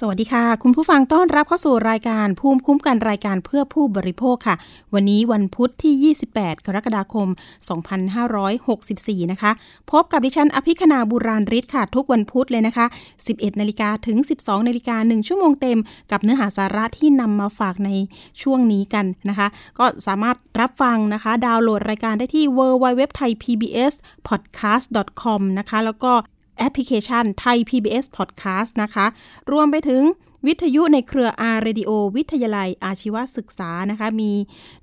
สวัสดีค่ะ คุณผู้ฟังต้อนรับเข้าสู่รายการภูมิคุ้มกันรายการเพื่อผู้บริโภคค่ะ วันนี้วันพุธที่ 28 กรกฎาคม 2564 นะคะ พบกับดิฉันอภิคณาบุราริศค่ะ ทุกวันพุธเลยนะคะ 11 นาฬิกาถึง 12 นาฬิกา 1 ชั่วโมงเต็ม กับเนื้อหาสาระที่นำมาฝากในช่วงนี้กันนะคะ ก็สามารถรับฟังนะคะ ดาวน์โหลดรายการได้ที่ www thai pbs podcast com นะคะแล้วก็ แอปพลิเคชันไทย PBS Podcast นะคะ รวมไปถึงวิทยุในเครือ R Radio วิทยาลัยอาชีวศึกษานะคะ มี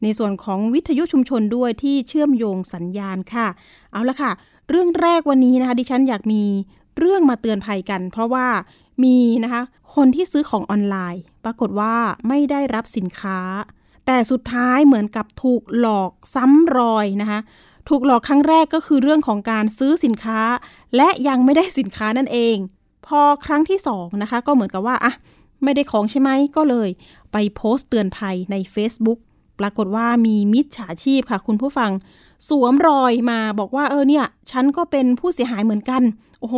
ในส่วนของวิทยุชุมชนด้วยที่เชื่อมโยงสัญญาณค่ะ เอาละค่ะ เรื่องแรกวันนี้นะคะ ดิฉันอยากมีเรื่องมาเตือนภัยกัน เพราะว่ามีนะคะ คนที่ซื้อของออนไลน์ ปรากฏว่าไม่ได้รับสินค้า แต่สุดท้ายเหมือนกับถูกหลอกซ้ำรอยนะคะ ถูกหลอกครั้งแรกก็คือเรื่องของการซื้อสินค้า และยังไม่ได้สินค้านั่นเอง พอครั้งที่สองนะคะก็เหมือนกับว่าอะไม่ได้ของใช่ไหมก็เลย ไปโพสต์เตือนภัยใน Facebook ปรากฏว่ามีมิจฉาชีพค่ะ คุณผู้ฟัง สวมรอยมาบอกว่าเออเนี่ย ฉันก็เป็นผู้เสียหายเหมือนกัน โอ้โห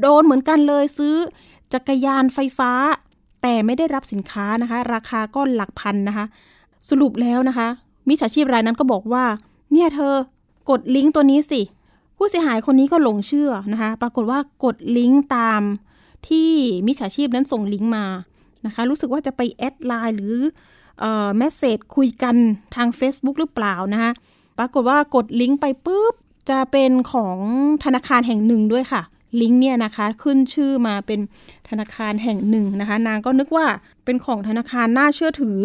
โดนเหมือนกันเลยซื้อ จักรยานไฟฟ้า แต่ไม่ได้รับสินค้านะคะ ราคาก็หลักพันนะคะ สรุปแล้วนะคะ มิจฉาชีพรายนั้นก็บอกว่า เนี่ยเธอ กดลิงก์ตัวนี้สิ ผู้เสียหายคนนี้ก็หลงเชื่อนะคะ ปรากฏว่ากดลิงก์ตามที่มิจฉาชีพนั้นส่งลิงก์มานะคะ รู้สึกว่าจะไป add ไลน์หรือ message คุยกันทาง Facebook หรือเปล่านะคะ ปรากฏว่ากดลิงก์ไปปุ๊บ จะเป็นของธนาคารแห่งหนึ่งด้วยค่ะ ลิงก์เนี่ยนะคะขึ้นชื่อมาเป็นธนาคารแห่งหนึ่งนะคะ นางก็นึกว่าเป็นของธนาคารน่าเชื่อถือ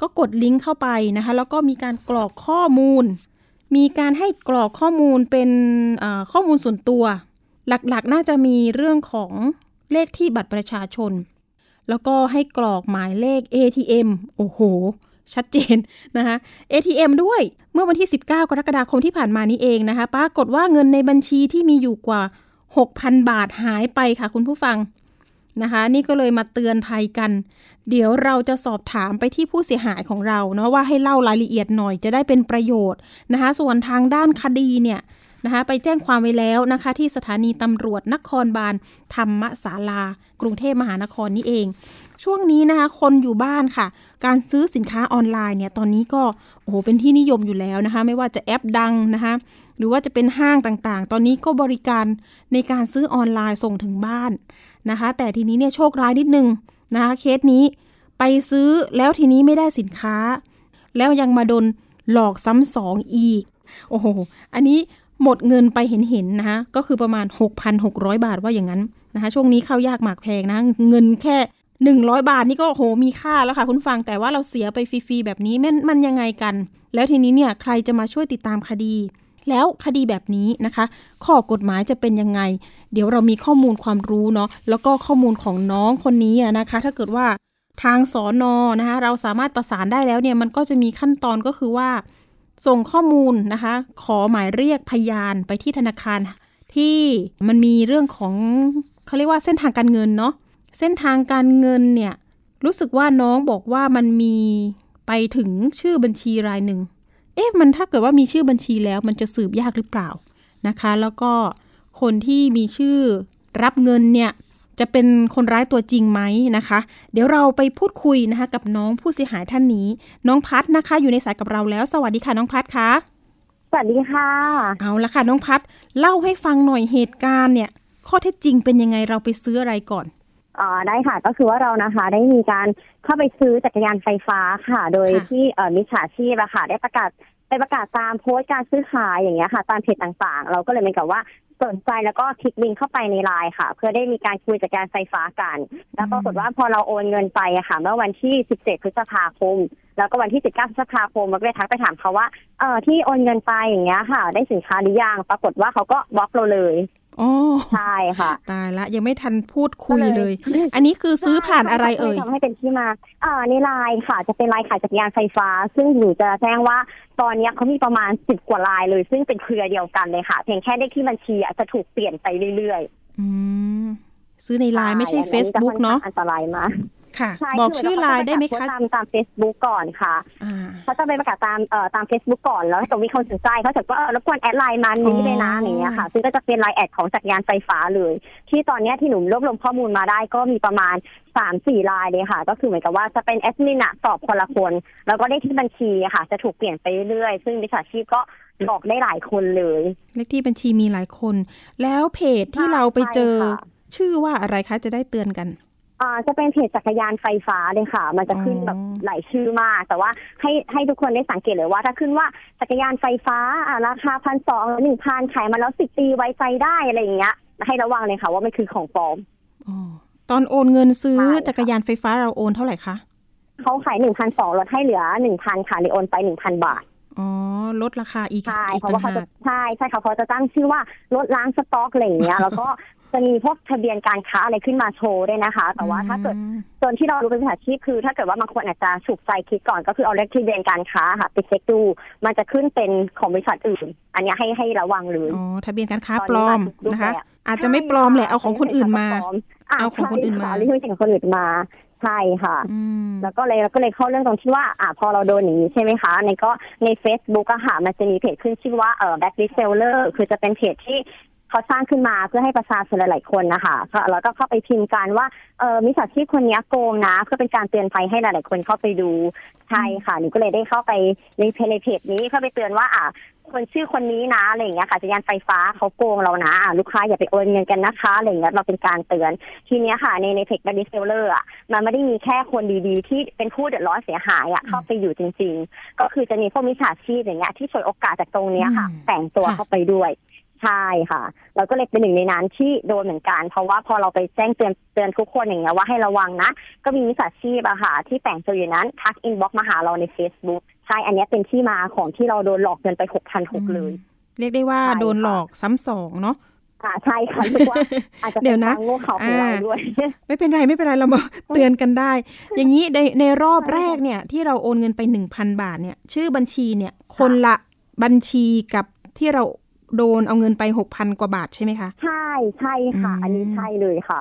ก็กดลิงก์เข้าไปนะคะ แล้วก็มีการกรอกข้อมูล มีการให้กรอกข้อมูลเป็นข้อมูลส่วนตัว หลักๆ น่าจะมีเรื่องของเลขที่บัตรประชาชน แล้วก็ให้กรอกหมายเลข ATM โอ้โห ชัดเจนนะคะ ATM ด้วยเมื่อวันที่ 19 กรกฎาคมที่ผ่านมานี้เองนะคะปรากฏว่าเงินในบัญชีที่มีอยู่กว่า 6,000 บาทหายไปค่ะคุณผู้ฟัง นะคะ นี่ก็เลยมาเตือนภัยกัน เดี๋ยวเราจะสอบถามไปที่ผู้เสียหายของเราเนาะว่าให้เล่ารายละเอียดหน่อยจะได้เป็นประโยชน์นะคะ ส่วนทางด้านคดีเนี่ยนะคะไปแจ้งความไว้แล้วนะคะ ที่สถานีตำรวจนครบาลธรรมศาลา กรุงเทพมหานครนี่เอง ช่วงนี้นะคะ คนอยู่บ้านค่ะ การซื้อสินค้าออนไลน์เนี่ยตอนนี้ก็โอ้โหเป็นที่นิยมอยู่แล้วนะคะ ไม่ว่าจะแอปดังนะคะ หรือว่าจะเป็นห้างต่างๆ ตอนนี้ก็บริการในการซื้อออนไลน์ส่งถึงบ้าน นะคะ แต่ทีนี้เนี่ยโชคร้ายนิดนึงนะคะเคสนี้ไปซื้อแล้วทีนี้ไม่ได้สินค้า แล้วยังมาโดนหลอกซ้ำสองอีก โอ้โห อันนี้หมดเงินไปเห็นๆนะคะก็คือประมาณ 6,600 บาทว่าอย่างนั้นนะคะช่วงนี้เข้ายากหมากแพงนะเงินแค่ 100 บาทนี่ก็โหมีค่าแล้วค่ะ คุณฟังแต่ว่าเราเสียไปฟรีๆแบบนี้มันมันยังไงกัน แล้วทีนี้เนี่ยใครจะมาช่วยติดตามคดี แล้วคดีแบบนี้นะคะ ข้อกฎหมายจะเป็นยังไง เดี๋ยวเรามีข้อมูลความรู้เนาะแล้วก็ข้อมูลของน้องคนนี้นะคะ ถ้าเกิดว่าทางสอนอนะคะเราสามารถประสานได้แล้วเนี่ยมันก็จะมีขั้นตอนก็คือว่า ส่งข้อมูลนะคะ ขอหมายเรียกพยานไปที่ธนาคาร ที่มันมีเรื่องของเขาเรียกว่าเส้นทางการเงินเนาะเส้นทางการเงินเนี่ยรู้สึกว่าน้องบอกว่ามันมีไปถึงชื่อบัญชีรายหนึ่ง เอ๊ะมันถ้าเกิดว่ามีชื่อบัญชีแล้ว มันจะสืบยากหรือเปล่านะคะ แล้วก็คนที่มีชื่อรับเงินเนี่ยจะเป็นคนร้ายตัวจริงไหมนะคะ เดี๋ยวเราไปพูดคุยนะคะ กับน้องผู้เสียหายท่านนี้ น้องพัดนะคะ อยู่ในสายกับเราแล้ว สวัสดีค่ะน้องพัดคะสวัสดีค่ะ เอาละค่ะน้องพัดเล่าให้ฟังหน่อยเหตุการณ์เนี่ย ข้อเท็จจริงเป็นยังไงเราไปซื้ออะไรก่อน อ๋อได้ค่ะก็คือว่าเรานะคะได้มีการเข้าไปซื้อจักรยานไฟฟ้าค่ะ โดยที่เอ่อมิจฉาชีพอะค่ะได้ประกาศไปประกาศตามโพสต์การซื้อขายอย่างเงี้ยค่ะ ตามเพจต่างๆ เราก็เลยเหมือนกับว่าสนใจแล้วก็คลิกลิงก์เข้าไปในไลน์ค่ะ เพื่อได้มีการคุยจากการไฟฟ้ากัน แล้วปรากฏว่าพอเราโอนเงินไปอะค่ะ เมื่อวันที่ 17 พฤษภาคม แล้วก็วันที่ 19 พฤษภาคมเราก็เลยทักไปถามเขาว่าเออที่โอนเงินไปอย่างเงี้ยค่ะ ได้สินค้าหรือยังปรากฏว่าเขาก็บล็อกเราเลย อ๋อใช่ค่ะ ตายละยังไม่ทันพูดคุยเลย อันนี้คือซื้อผ่านอะไรเอ่ยทำให้เป็นที่มาอ่าในไลน์ค่ะ จะเป็นไลน์ขายจักรยานไฟฟ้า ซึ่งอยู่จะแจ้งว่าตอนนี้เขามีประมาณสิบกว่าไลน์เลย ซึ่งเป็นเครือเดียวกันเลยค่ะ เพียงแค่ได้ที่บัญชีจะถูกเปลี่ยนไปเรื่อยๆ อืม ซื้อในไลน์ไม่ใช่ Facebook เนาะอันตรายมาก ค่ะใช่บอกคืชื่อไลน์ได้ไหมเราคะก็ประกาศโพสต์ตามตาม Facebook ก่อนค่ะอ่าเขาจะไปประกาศตามเอ่อตาม Facebook ก่อนแล้วถ้าเกิดมีคนสนใจเขาจะก็เออรบกวน add ไลน์มานี้เลยนะอ๋อออย่างเงี้ยค่ะซึ่งก็จะเป็นไลน์ add ของจักรยานไฟฟ้าเลย ที่ตอนเนี้ยที่หนูรวบรวมข้อมูลมาได้ก็มีประมาณสามสี่ไลน์เลยค่ะ ก็คือเหมือนกับว่าจะเป็นแอดมินอะสอบคนละคน แล้วก็ได้ที่บัญชีอะค่ะ จะถูกเปลี่ยนไปเรื่อยๆ ซึ่งวิชาชีพก็บอกได้หลายคนเลย เลขที่บัญชีมีหลายคน แล้วเพจที่ใช่เราไปเจอใช่ค่ะชื่อว่าอะไรคะจะได้เตือนกัน อ่าจะเป็นเพจจักรยานไฟฟ้าเลยค่ะ มันจะขึ้นอ๋อแบบหลายชื่อมาก แต่ว่าให้ให้ทุกคนได้สังเกตเลยว่า ถ้าขึ้นว่าจักรยานไฟฟ้าอ่าราคาพันสองหนึ่งพันขายมาแล้วสิบปีไว้ใจได้อะไรอย่างเงี้ย ให้ระวังเลยค่ะ ว่ามันคือของปลอมอ๋อตอนโอนเงินซื้อใช่ค่ะจักรยานไฟฟ้าเราโอนเท่าไหร่คะเขาขายหนึ่งพันสองลดให้เหลือหนึ่งพันค่ะเลยโอนไปหนึ่งพันบาทอ๋อ ลดราคาอีกใช่อีกเพราะต่างว่าเขาหาจะกใช่ใช่ค่ะเขาจะตั้งชื่อว่าลดล้างสต็อกอะไรอย่างเงี้ย แล้วก็ จะมีพวกทะเบียนการค้าอะไรขึ้นมาโชว์ด้วยนะคะ แต่ว่าถ้าเกิดอืมส่วนที่เรารู้เป็นภาษาชีพคือ ถ้าเกิดว่าบางคนอาจจะฉุกใจคิดก่อนก็คือเอาเลขทะเบียนการค้าค่ะไปเช็คดูมันจะขึ้นเป็นของบริษัทอื่น อันเนี้ยให้ให้ระวังเลยอ๋อทะเบียนการค้าตอนนี้ปลอมมาทุกรูปนะคะแบบอาจจะไม่ปลอมแหละเอาของคนอื่นมาใช่เอาของคนอื่นมาใช่ค่ะเรื่องของคนอื่นมาใช่ค่ะอืมแล้วก็เลยเราก็เลยเข้าเรื่องตรงที่ว่า อ่าพอเราโดนอย่างนี้ใช่ไหมคะ ในก็ใน Facebook อะค่ะมันจะมีเพจขึ้นชื่อว่าเอ่อ Black List Seller คือจะเป็นเพจที่ เขาสร้างขึ้นมาเพื่อให้ประชาชนหลาย ๆ คนนะคะก็แล้วก็เข้าไปพิมพ์กันว่าเออมิจฉาชีพคนนี้โกงนะ เพื่อเป็นการเตือนภัยให้หลาย ๆ คนเข้าไปดูใช่ค่ะหนูก็เลยได้เข้าไปในเพจในเพจนี้เข้าไปเตือนว่าอ่าคนชื่อคนนี้นะอะไรอย่างเงี้ยค่ะจักรยานไฟฟ้าเขาโกงเรานะอะลูกค้าอย่าไปโอนเงินกันนะคะอะไรอย่างเงี้ยเราเป็นการเตือนทีเนี้ยค่ะ ในในเพจ Blacklist Seller อะมันไม่ได้มีแค่คนดีๆ ที่เป็นผู้เดือดร้อนเสียหายอะเข้าไปอยู่จริง ๆ ก็คือจะมีพวกมิจฉาชีพอย่างเงี้ยที่ฉวยโอกาสจากตรงเนี้ยค่ะอืมแฝงตัวค่ะเข้าไปด้วย ใช่ค่ะ เราก็เลยเป็นหนึ่งในนั้นที่โดนเหมือนกัน เพราะว่าพอเราไปแจ้งเตือนเตือนทุกคนอย่างเงี้ยว่าให้ระวังนะ ก็มีมิจฉาชีพอะค่ะที่แต่งตัวอยู่นั้นทักอินบ็อกมาหาเราใน Facebook ใช่ อันเนี้ยเป็นที่มาของที่เราโดนหลอกเงินไปหกพันหกเลย เรียกได้ว่าใช่ค่ะโดนหลอกซ้ำสองเนาะอ่าใช่ค่ะเรียกว่าอาจจะเดี๋เป็ยวนนะความโง่เขลาของเราอ่าด้วย ไม่เป็นไรไม่เป็นไรเรามาเตือนกันได้ อย่างนี้ในในรอบแรกเนี่ยที่เราโอนเงินไปหนึ่งพันบาทเนี่ย ชื่อบัญชีเนี่ย คนละบัญชีกับที่เรา โดนเอาเงินไปหกพันกว่าบาทใช่ไหมคะ ใช่ใช่ค่ะอืมอันนี้ใช่เลยค่ะ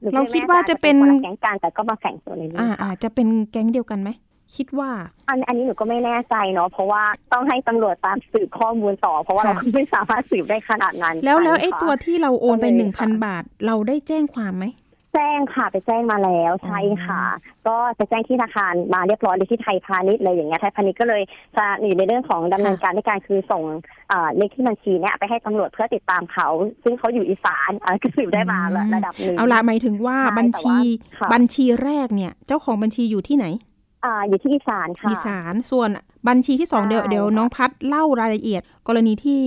หนูก็เราไม่คิดว่าจะเป็นคละแก๊งกันแต่ก็มาแข่งตัวในนี้อ่าอาจจะเป็นแก๊งเดียวกันไหมคิดว่า อันอันนี้หนูก็ไม่แน่ใจเนาะเพราะว่าต้องให้ตำรวจตามสืบข้อมูลต่อ เพราะว่าค่ะเราไม่สามารถสืบได้ขนาดนั้น แล้วแล้วใช่ไอ้ค่ะตัวที่เราโอนไปก็เลยหนึ่งพันค่ะบาท เราได้แจ้งความไหม แจ้งค่ะไปแจ้งมาแล้วใช่ค่ะ ก็จะแจ้งที่ธนาคารมาเรียบร้อยเลยที่ไทยพาณิชย์เลยอย่างเงี้ยไทยพาณิชย์ก็เลยจะอยู่ในเรื่องของดำเนินการในการคือส่งเอ่อเลขที่บัญชีเนี่ยไปให้ตำรวจเพื่อติดตามเขา ซึ่งเขาอยู่อีสานอะก็สืบได้มาระระดับหนึ่งเอาละหมายถึงว่าใช่บัญชีแต่ว่าค่ะบัญชีแรกเนี่ย เจ้าของบัญชีอยู่ที่ไหนอ่าอยู่ที่อีสานค่ะอีสานส่วนบัญชีที่สองใช่เดี๋ยวเดี๋ยวค่ะน้องพัดเล่ารายละเอียด กรณีที่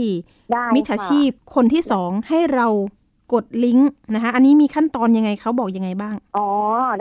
ได้มิจฉาชีพคนที่สองให้เรา กดลิงก์นะคะ อันนี้มีขั้นตอนยังไงเขาบอกยังไงบ้าง อ๋อ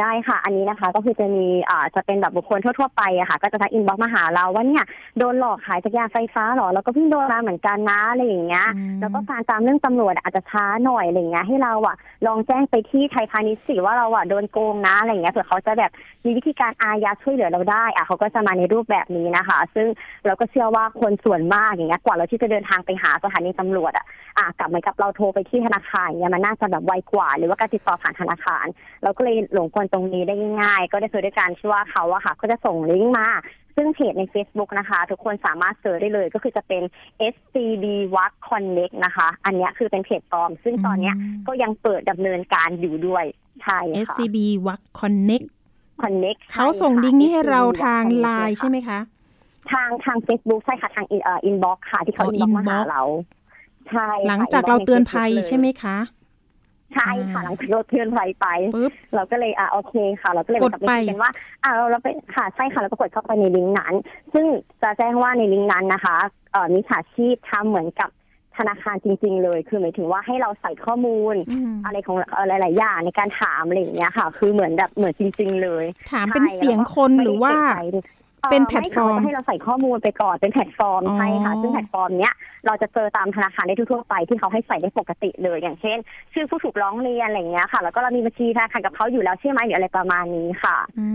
ได้ค่ะ อันนี้นะคะ ก็คือจะมีอ่าจะเป็นแบบบุคคลทั่วๆไปอะค่ะ ก็จะทัก inbox มาหาเราว่าเนี่ยโดนหลอกขายจักรยานไฟฟ้าเหรอ แล้วก็เพิ่งโดนมาเหมือนกันนะอะไรอย่างเงี้ยอืมแล้วก็การตามเรื่องตำรวจอะอาจจะช้าหน่อยอะไรเงี้ยให้เราอะลองแจ้งไปที่ไทยพาณิชย์สิว่าเราอะโดนโกงนะอะไรเงี้ยเผื่อเขาจะแบบมีวิธีการอายัดช่วยเหลือเราได้อะเขาก็จะมาในรูปแบบนี้นะคะ ซึ่งเราก็เชื่อว่าคนส่วนมากอย่างเงี้ยกว่าเราที่จะเดินทางไปหาสถานีตำรวจอะอะกลับเหมือนกับเราโทรไปที่ธนาคารอย่างเงี้ยมันน่าจะแบบไวกว่า หรือว่าการติดต่อผ่านธนาคาร เราก็เลยหลงกลตรงนี้ได้ง่ายๆ ก็ได้คือด้วยการที่ว่าเขาอะค่ะ ก็จะส่งลิงก์มา ซึ่งเพจใน Facebook นะคะ ทุกคนสามารถ search ได้เลยก็คือจะเป็น SCB w a c Connect นะคะ อันเนี้ยคือเป็นเพจปลอม ซึ่งตอนเนี้ยก็ยังเปิดดำเนินการอยู่ด้วยใช่ค่ะ SCB w a c Connect Connect เขาส่งลิงก์นี้ให้เราทางไลน์ใช่ไหมคะทางทาง Facebook ใช่ค่ะ ทาง in เอ่อ inbox ค่ะ ที่เขาอ๋อ inbox มาหา inbox เรา ใช่ค่ะหลังจาก inbox เราเตือนภัย Facebook ใช่ไหมคะใช่ค่ะอ่าหลังจากเราเตือนภัยไปปุ๊บเราก็เลยอะโอเคค่ะ เราก็เลยกดไปคุยกันว่าอ่าเราไปค่ะใช่ค่ะเราก็กดเข้าไปในลิงก์นั้น ซึ่งจะแจ้งว่าในลิงก์นั้นนะคะเอ่อมิจฉาชีพทำเหมือนกับธนาคารจริง ๆ เลย คือหมายถึงว่าให้เราใส่ข้อมูลอืมอะไรของเอ่อหลายๆอย่างในการถามอะไรอย่างเงี้ยค่ะ คือเหมือนแบบเหมือนจริง ๆ เลย ถามเป็นเสียงคนหรือว่าไม่ได้ เกรงใจอ่อเป็นแพลตฟอร์มไค่ะให้เราใส่ข้อมูลไปก่อนเป็นแพลตฟอร์มอ๋อใช่ค่ะซึ่งแพลตฟอร์มเนี้ยเราจะเจอตามธนาคารได้ทั่วๆไปที่เขาให้ใส่ได้ปกติเลยอย่างเช่น ชื่อผู้ถูกร้องเรียนอะไรอย่างเงี้ยค่ะ แล้วก็เรามีบัญชีธนาคารกับเขาอยู่แล้วใช่ไหมหรืออะไรประมาณนี้ค่ะอื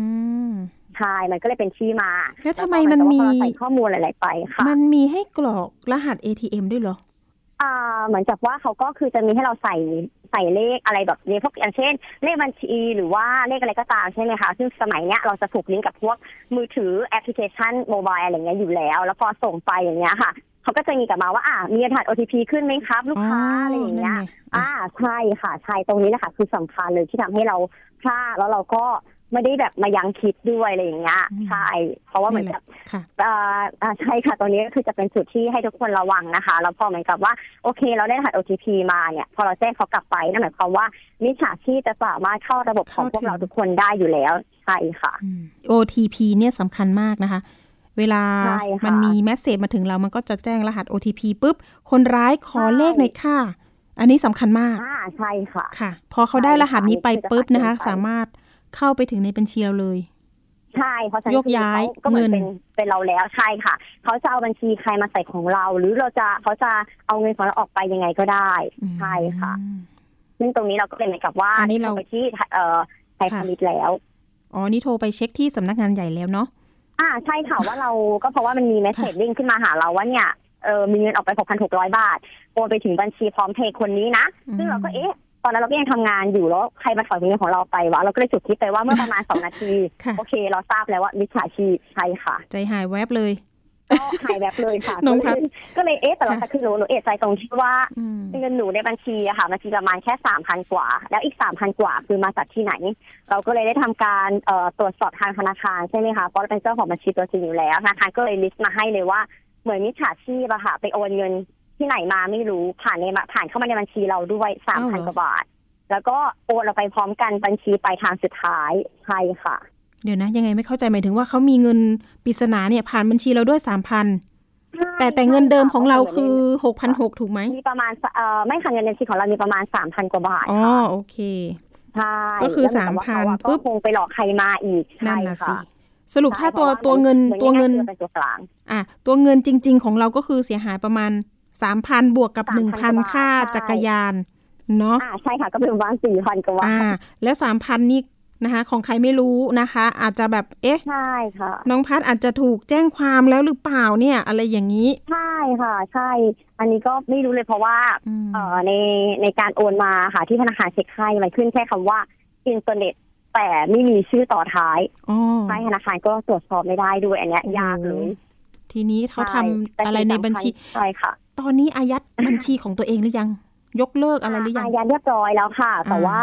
มใช่ มันก็เลยเป็นที่มา แล้วทำไมก็มันเหมีกับว่าพอเราใส่ข้อมูลอะไรๆไปค่ะ มันมีให้กรอกรหัส ATM ด้วยเหรอ อ่าเหมือนกับว่าเขาก็คือจะมีให้เราใส่ใส่เลขอะไรแบบนี้พวกอย่างเช่น เลขบัญชีหรือว่าเลขอะไรก็ตามใช่ไหมคะซึ่งสมัยเนี้ยเราจะถูกลิงก์กับพวกมือถือแอปพลิเคชัน mobile อะไรเงี้ยอยู่แล้ว แล้วพอส่งไปอย่างเงี้ยค่ะเขาก็จะมีกลับมาว่าอ่ามีรหัส OTP ขึ้นไหมครับ ลูกค้าอะไรอย่างเงี้ย อ่าใช่ค่ะใช่ตรงนี้นะคะคือสำคัญเลยที่ทำให้เราพลาดแล้วเราก็ ไม่ได้แบบมายั้งคิดด้วยอะไรอย่างเงี้ยใช่เพราะว่าเหมือนกับอ่าใช่ค่ะตรงนี้ก็คือจะเป็นจุดที่ให้ทุกคนระวังนะคะแล้วพอเหมือนกับว่าโอเค เราได้รหัส OTP มาเนี่ย พอเราแจ้งเขากลับไปนั่นหมายความว่ามิจฉาชีพจะสามารถเข้าระบบของพวกเราทุกคนได้อยู่แล้วใช่ค่ะ OTP เนี่ยสำคัญมากนะคะ เวลามันมีแมสเซจมาถึงเรามันก็จะแจ้งรหัส OTP ปุ๊บคนร้ายขอเลขหน่อยค่ะอันนี้สำคัญมากอ่าใช่ค่ะ ค่ะ พอเขาได้รหัสนี้ไปปุ๊บนะคะ สามารถ เข้าไปถึงในบัญชีเราเลยใช่เพราะฉะนั้นยกย้ายก็เหมือนเป็นเป็นเราแล้วใช่ค่ะเขาจะเอาบัญชีใครมาใส่ของเรา หรือเราจะเขาจะเอาเงินของเราออกไปยังไงก็ได้ใช่ค่ะซึ่งตรงนี้เราก็เป็นเหมือนกับว่าอันนี้เราไปที่เอ่อไทยพาณิชย์แล้วอ๋อนี่โทรไปเช็คที่สำนักงานใหญ่แล้วเนาะอ่าใช่ค่ะว่าเราก็เพราะว่ามันมี message เด้งขึ้นมาหาเราว่าเนี่ยเออมีเงินออกไปหกพันหกร้อยบาทโอนไปถึงบัญชีพร้อมเพย์คนนี้นะ ซึ่งเราก็เอ๊ะ ตอนนั้นเราก็ยังทำงานอยู่แล้วใครมาถอนเงินของเราไปวะเราก็เลยฉุกคิดไปว่าเมื่อประมาณสองนาที โอเค เราทราบแล้วว่ามิจฉาชีพใช่ค่ะ ใจหายแวบเลยก็หายแวบเลยค่ะน้องพัดก็เลยเอ๊ะแต่เราคือหนูหนูเอะใจตรงที่ว่าเงินหนูในบัญชีอะค่ะบัญชีประมาณแค่สามพันกว่า แล้วอีกสามพันกว่าคือมาจากที่ไหน เราก็เลยได้ทำการเอ่อตรวจสอบทางธนาคารใช่ไหมคะเพราะเราเป็นเจ้าของบัญชีตัวจริงอยู่แล้วธนาคารก็เลยลิสต์มาให้เลยว่าเหมือนมิจฉาชีพอะค่ะไปโอนเงิน ที่ไหนมาไม่รู้ผ่านในผ่านเข้ามาในบัญชีเราด้วยสามพันกว่าบาท แล้วก็โอนเราไปพร้อมกันบัญชีปลายทางสุดท้ายใช่ค่ะ เดี๋ยวนะ ยังไงไม่เข้าใจหมายถึงว่าเขามีเงินปริศนาเนี่ยผ่านบัญชีเราด้วยสามพันแต่แต่เงินเดิมของเราคือหกพันหกถูกไหมมีประมาณเอ่อไม่ค่ะเงินในบัญชีของเรามีประมาณสามพันกว่าบาทอ๋อโอเคใช่ก็คือสามพันปุ๊บคงไปหลอกใครมาอีกนั่นนะสิสรุปถ้าตัวตัวเงินตัวเงินอะตัวเงินจริง ๆ ของเราก็คือเสียหายประมาณ สามพันบวกกับหนึ่งพันค่าจักรยานเนาะใช่ค่ะก็เป็นประมาณสี่พันกว่าอ่า แล้วสามพันนี่นะคะ ของใครไม่รู้นะคะ อาจจะแบบเอ๊ะใช่ค่ะ น้องพัดอาจจะถูกแจ้งความแล้วหรือเปล่าเนี่ย อะไรอย่างนี้ ใช่ค่ะ ใช่ อันนี้ก็ไม่รู้เลยเพราะว่าเอ่อในในการโอนมาค่ะที่ธนาคารเช็คให้มันขึ้นแค่คำว่าอินเทอร์เน็ตแต่ไม่มีชื่อต่อท้ายใช่ธนาคารก็ตรวจสอบไม่ได้ด้วยอันนี้ยากเลย ทีนี้เขาทำอะไรในบัญชีใช่ค่ะ ตอนนี้อายัดบัญชีของตัวเองหรือยัง ยกเลิกอะไรหรือยังอายัดเรียบร้อยแล้วค่ะ แต่ว่า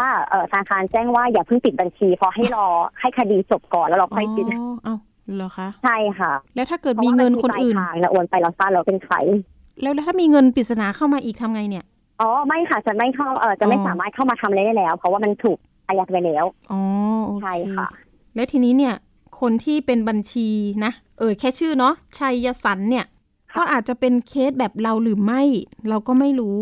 ธนาคารแจ้งว่าอย่าเพิ่งปิดบัญชีเพราะให้รอให้คดีจบก่อนแล้วเราค่อยปิดอ๋อเหรอคะใช่ค่ะ แล้วถ้าเกิดมีเงินคนอื่นเราโอนไปเราทราบเราเป็นใครแล้วถ้ามีเงินปริศนาเข้ามาอีกทำไงเนี่ยอ๋อไม่ค่ะจะไม่เข้าเออจะไม่สามารถเข้ามาทำอะไรได้แล้ว เพราะว่ามันถูกอายัดไปแล้วอ๋อใช่ค่ะ แล้วทีนี้เนี่ย คนที่เป็นบัญชีนะ เออแค่ชื่อเนาะชัยสันเนี่ย ก็อาจจะเป็นเคสแบบเราหรือไม่ เราก็ไม่รู้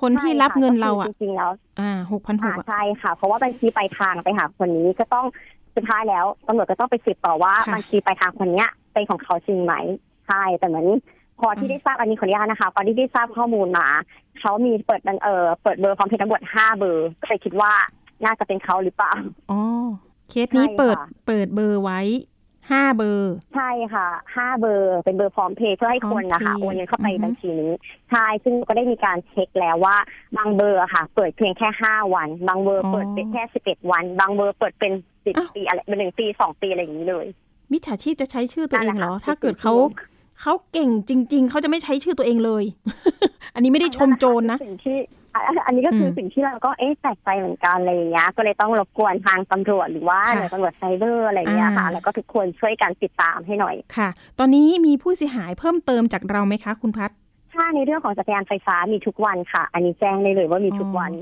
คนที่รับเงินเราอะจริงๆแล้วอ่าหกพันหกใช่ค่ะ เพราะว่าบัญชีปลายทางไปหาคนนี้ก็ต้องสุดท้ายแล้วตำรวจก็ต้องไปสืบต่อว่าบัญชีปลายทางคนเนี้ยเป็นของเขาจริงไหมใช่แต่เหมือนพอที่ได้ทราบอันนี้ขออนุญาตนะคะพอที่ได้ทราบข้อมูลมาเขามีเปิดเออเปิดเบอร์ความผิดทั้งหมดห้าเบอร์ก็เลยคิดว่าน่าจะเป็นเขาหรือเปล่าอ๋อ เคสนี้เปิดเปิดเบอร์ไว้ห้าเบอร์ ใช่ค่ะห้าเบอร์เป็นเบอร์พร้อมเพย์เพื่อให้คนนะคะโอนเงินเข้าไปบัญชีนี้ใช่ซึ่งก็ได้มีการเช็คแล้วว่า บางเบอร์ค่ะ เปิดเพียงแค่ห้าวัน บางเบอร์เปิดเป็นแค่สิบเอ็ดวัน บางเบอร์เปิดเป็นสิบปีอะไรเป็นหนึ่งปีสองปีอะไรอย่างนี้เลยมิจฉาชีพจะใช้ชื่อตัวเองเหรอ ถ้าเกิดเขาเขาเก่งจริง ๆ เขาจะไม่ใช้ชื่อตัวเองเลย อันนี้ไม่ได้ชมโจรนะสิ่งที่ อันนี้ก็คือสิ่งที่เราก็เอ๊ะแปลกใจเหมือนกันอะไรอย่างเงี้ย ก็เลยต้องรบกวนทางตำรวจหรือว่าหน่วยตำรวจไซเบอร์อะไรอย่างเงี้ยค่ะ แล้วก็ทุกคนช่วยกันติดตามให้หน่อยค่ะ ตอนนี้มีผู้เสียหายเพิ่มเติมจากเราไหมคะ คุณพัฒถ้าในเรื่องของจักรยานไฟฟ้ามีทุกวันค่ะ อันนี้แจ้งได้เลยว่ามีทุกวัน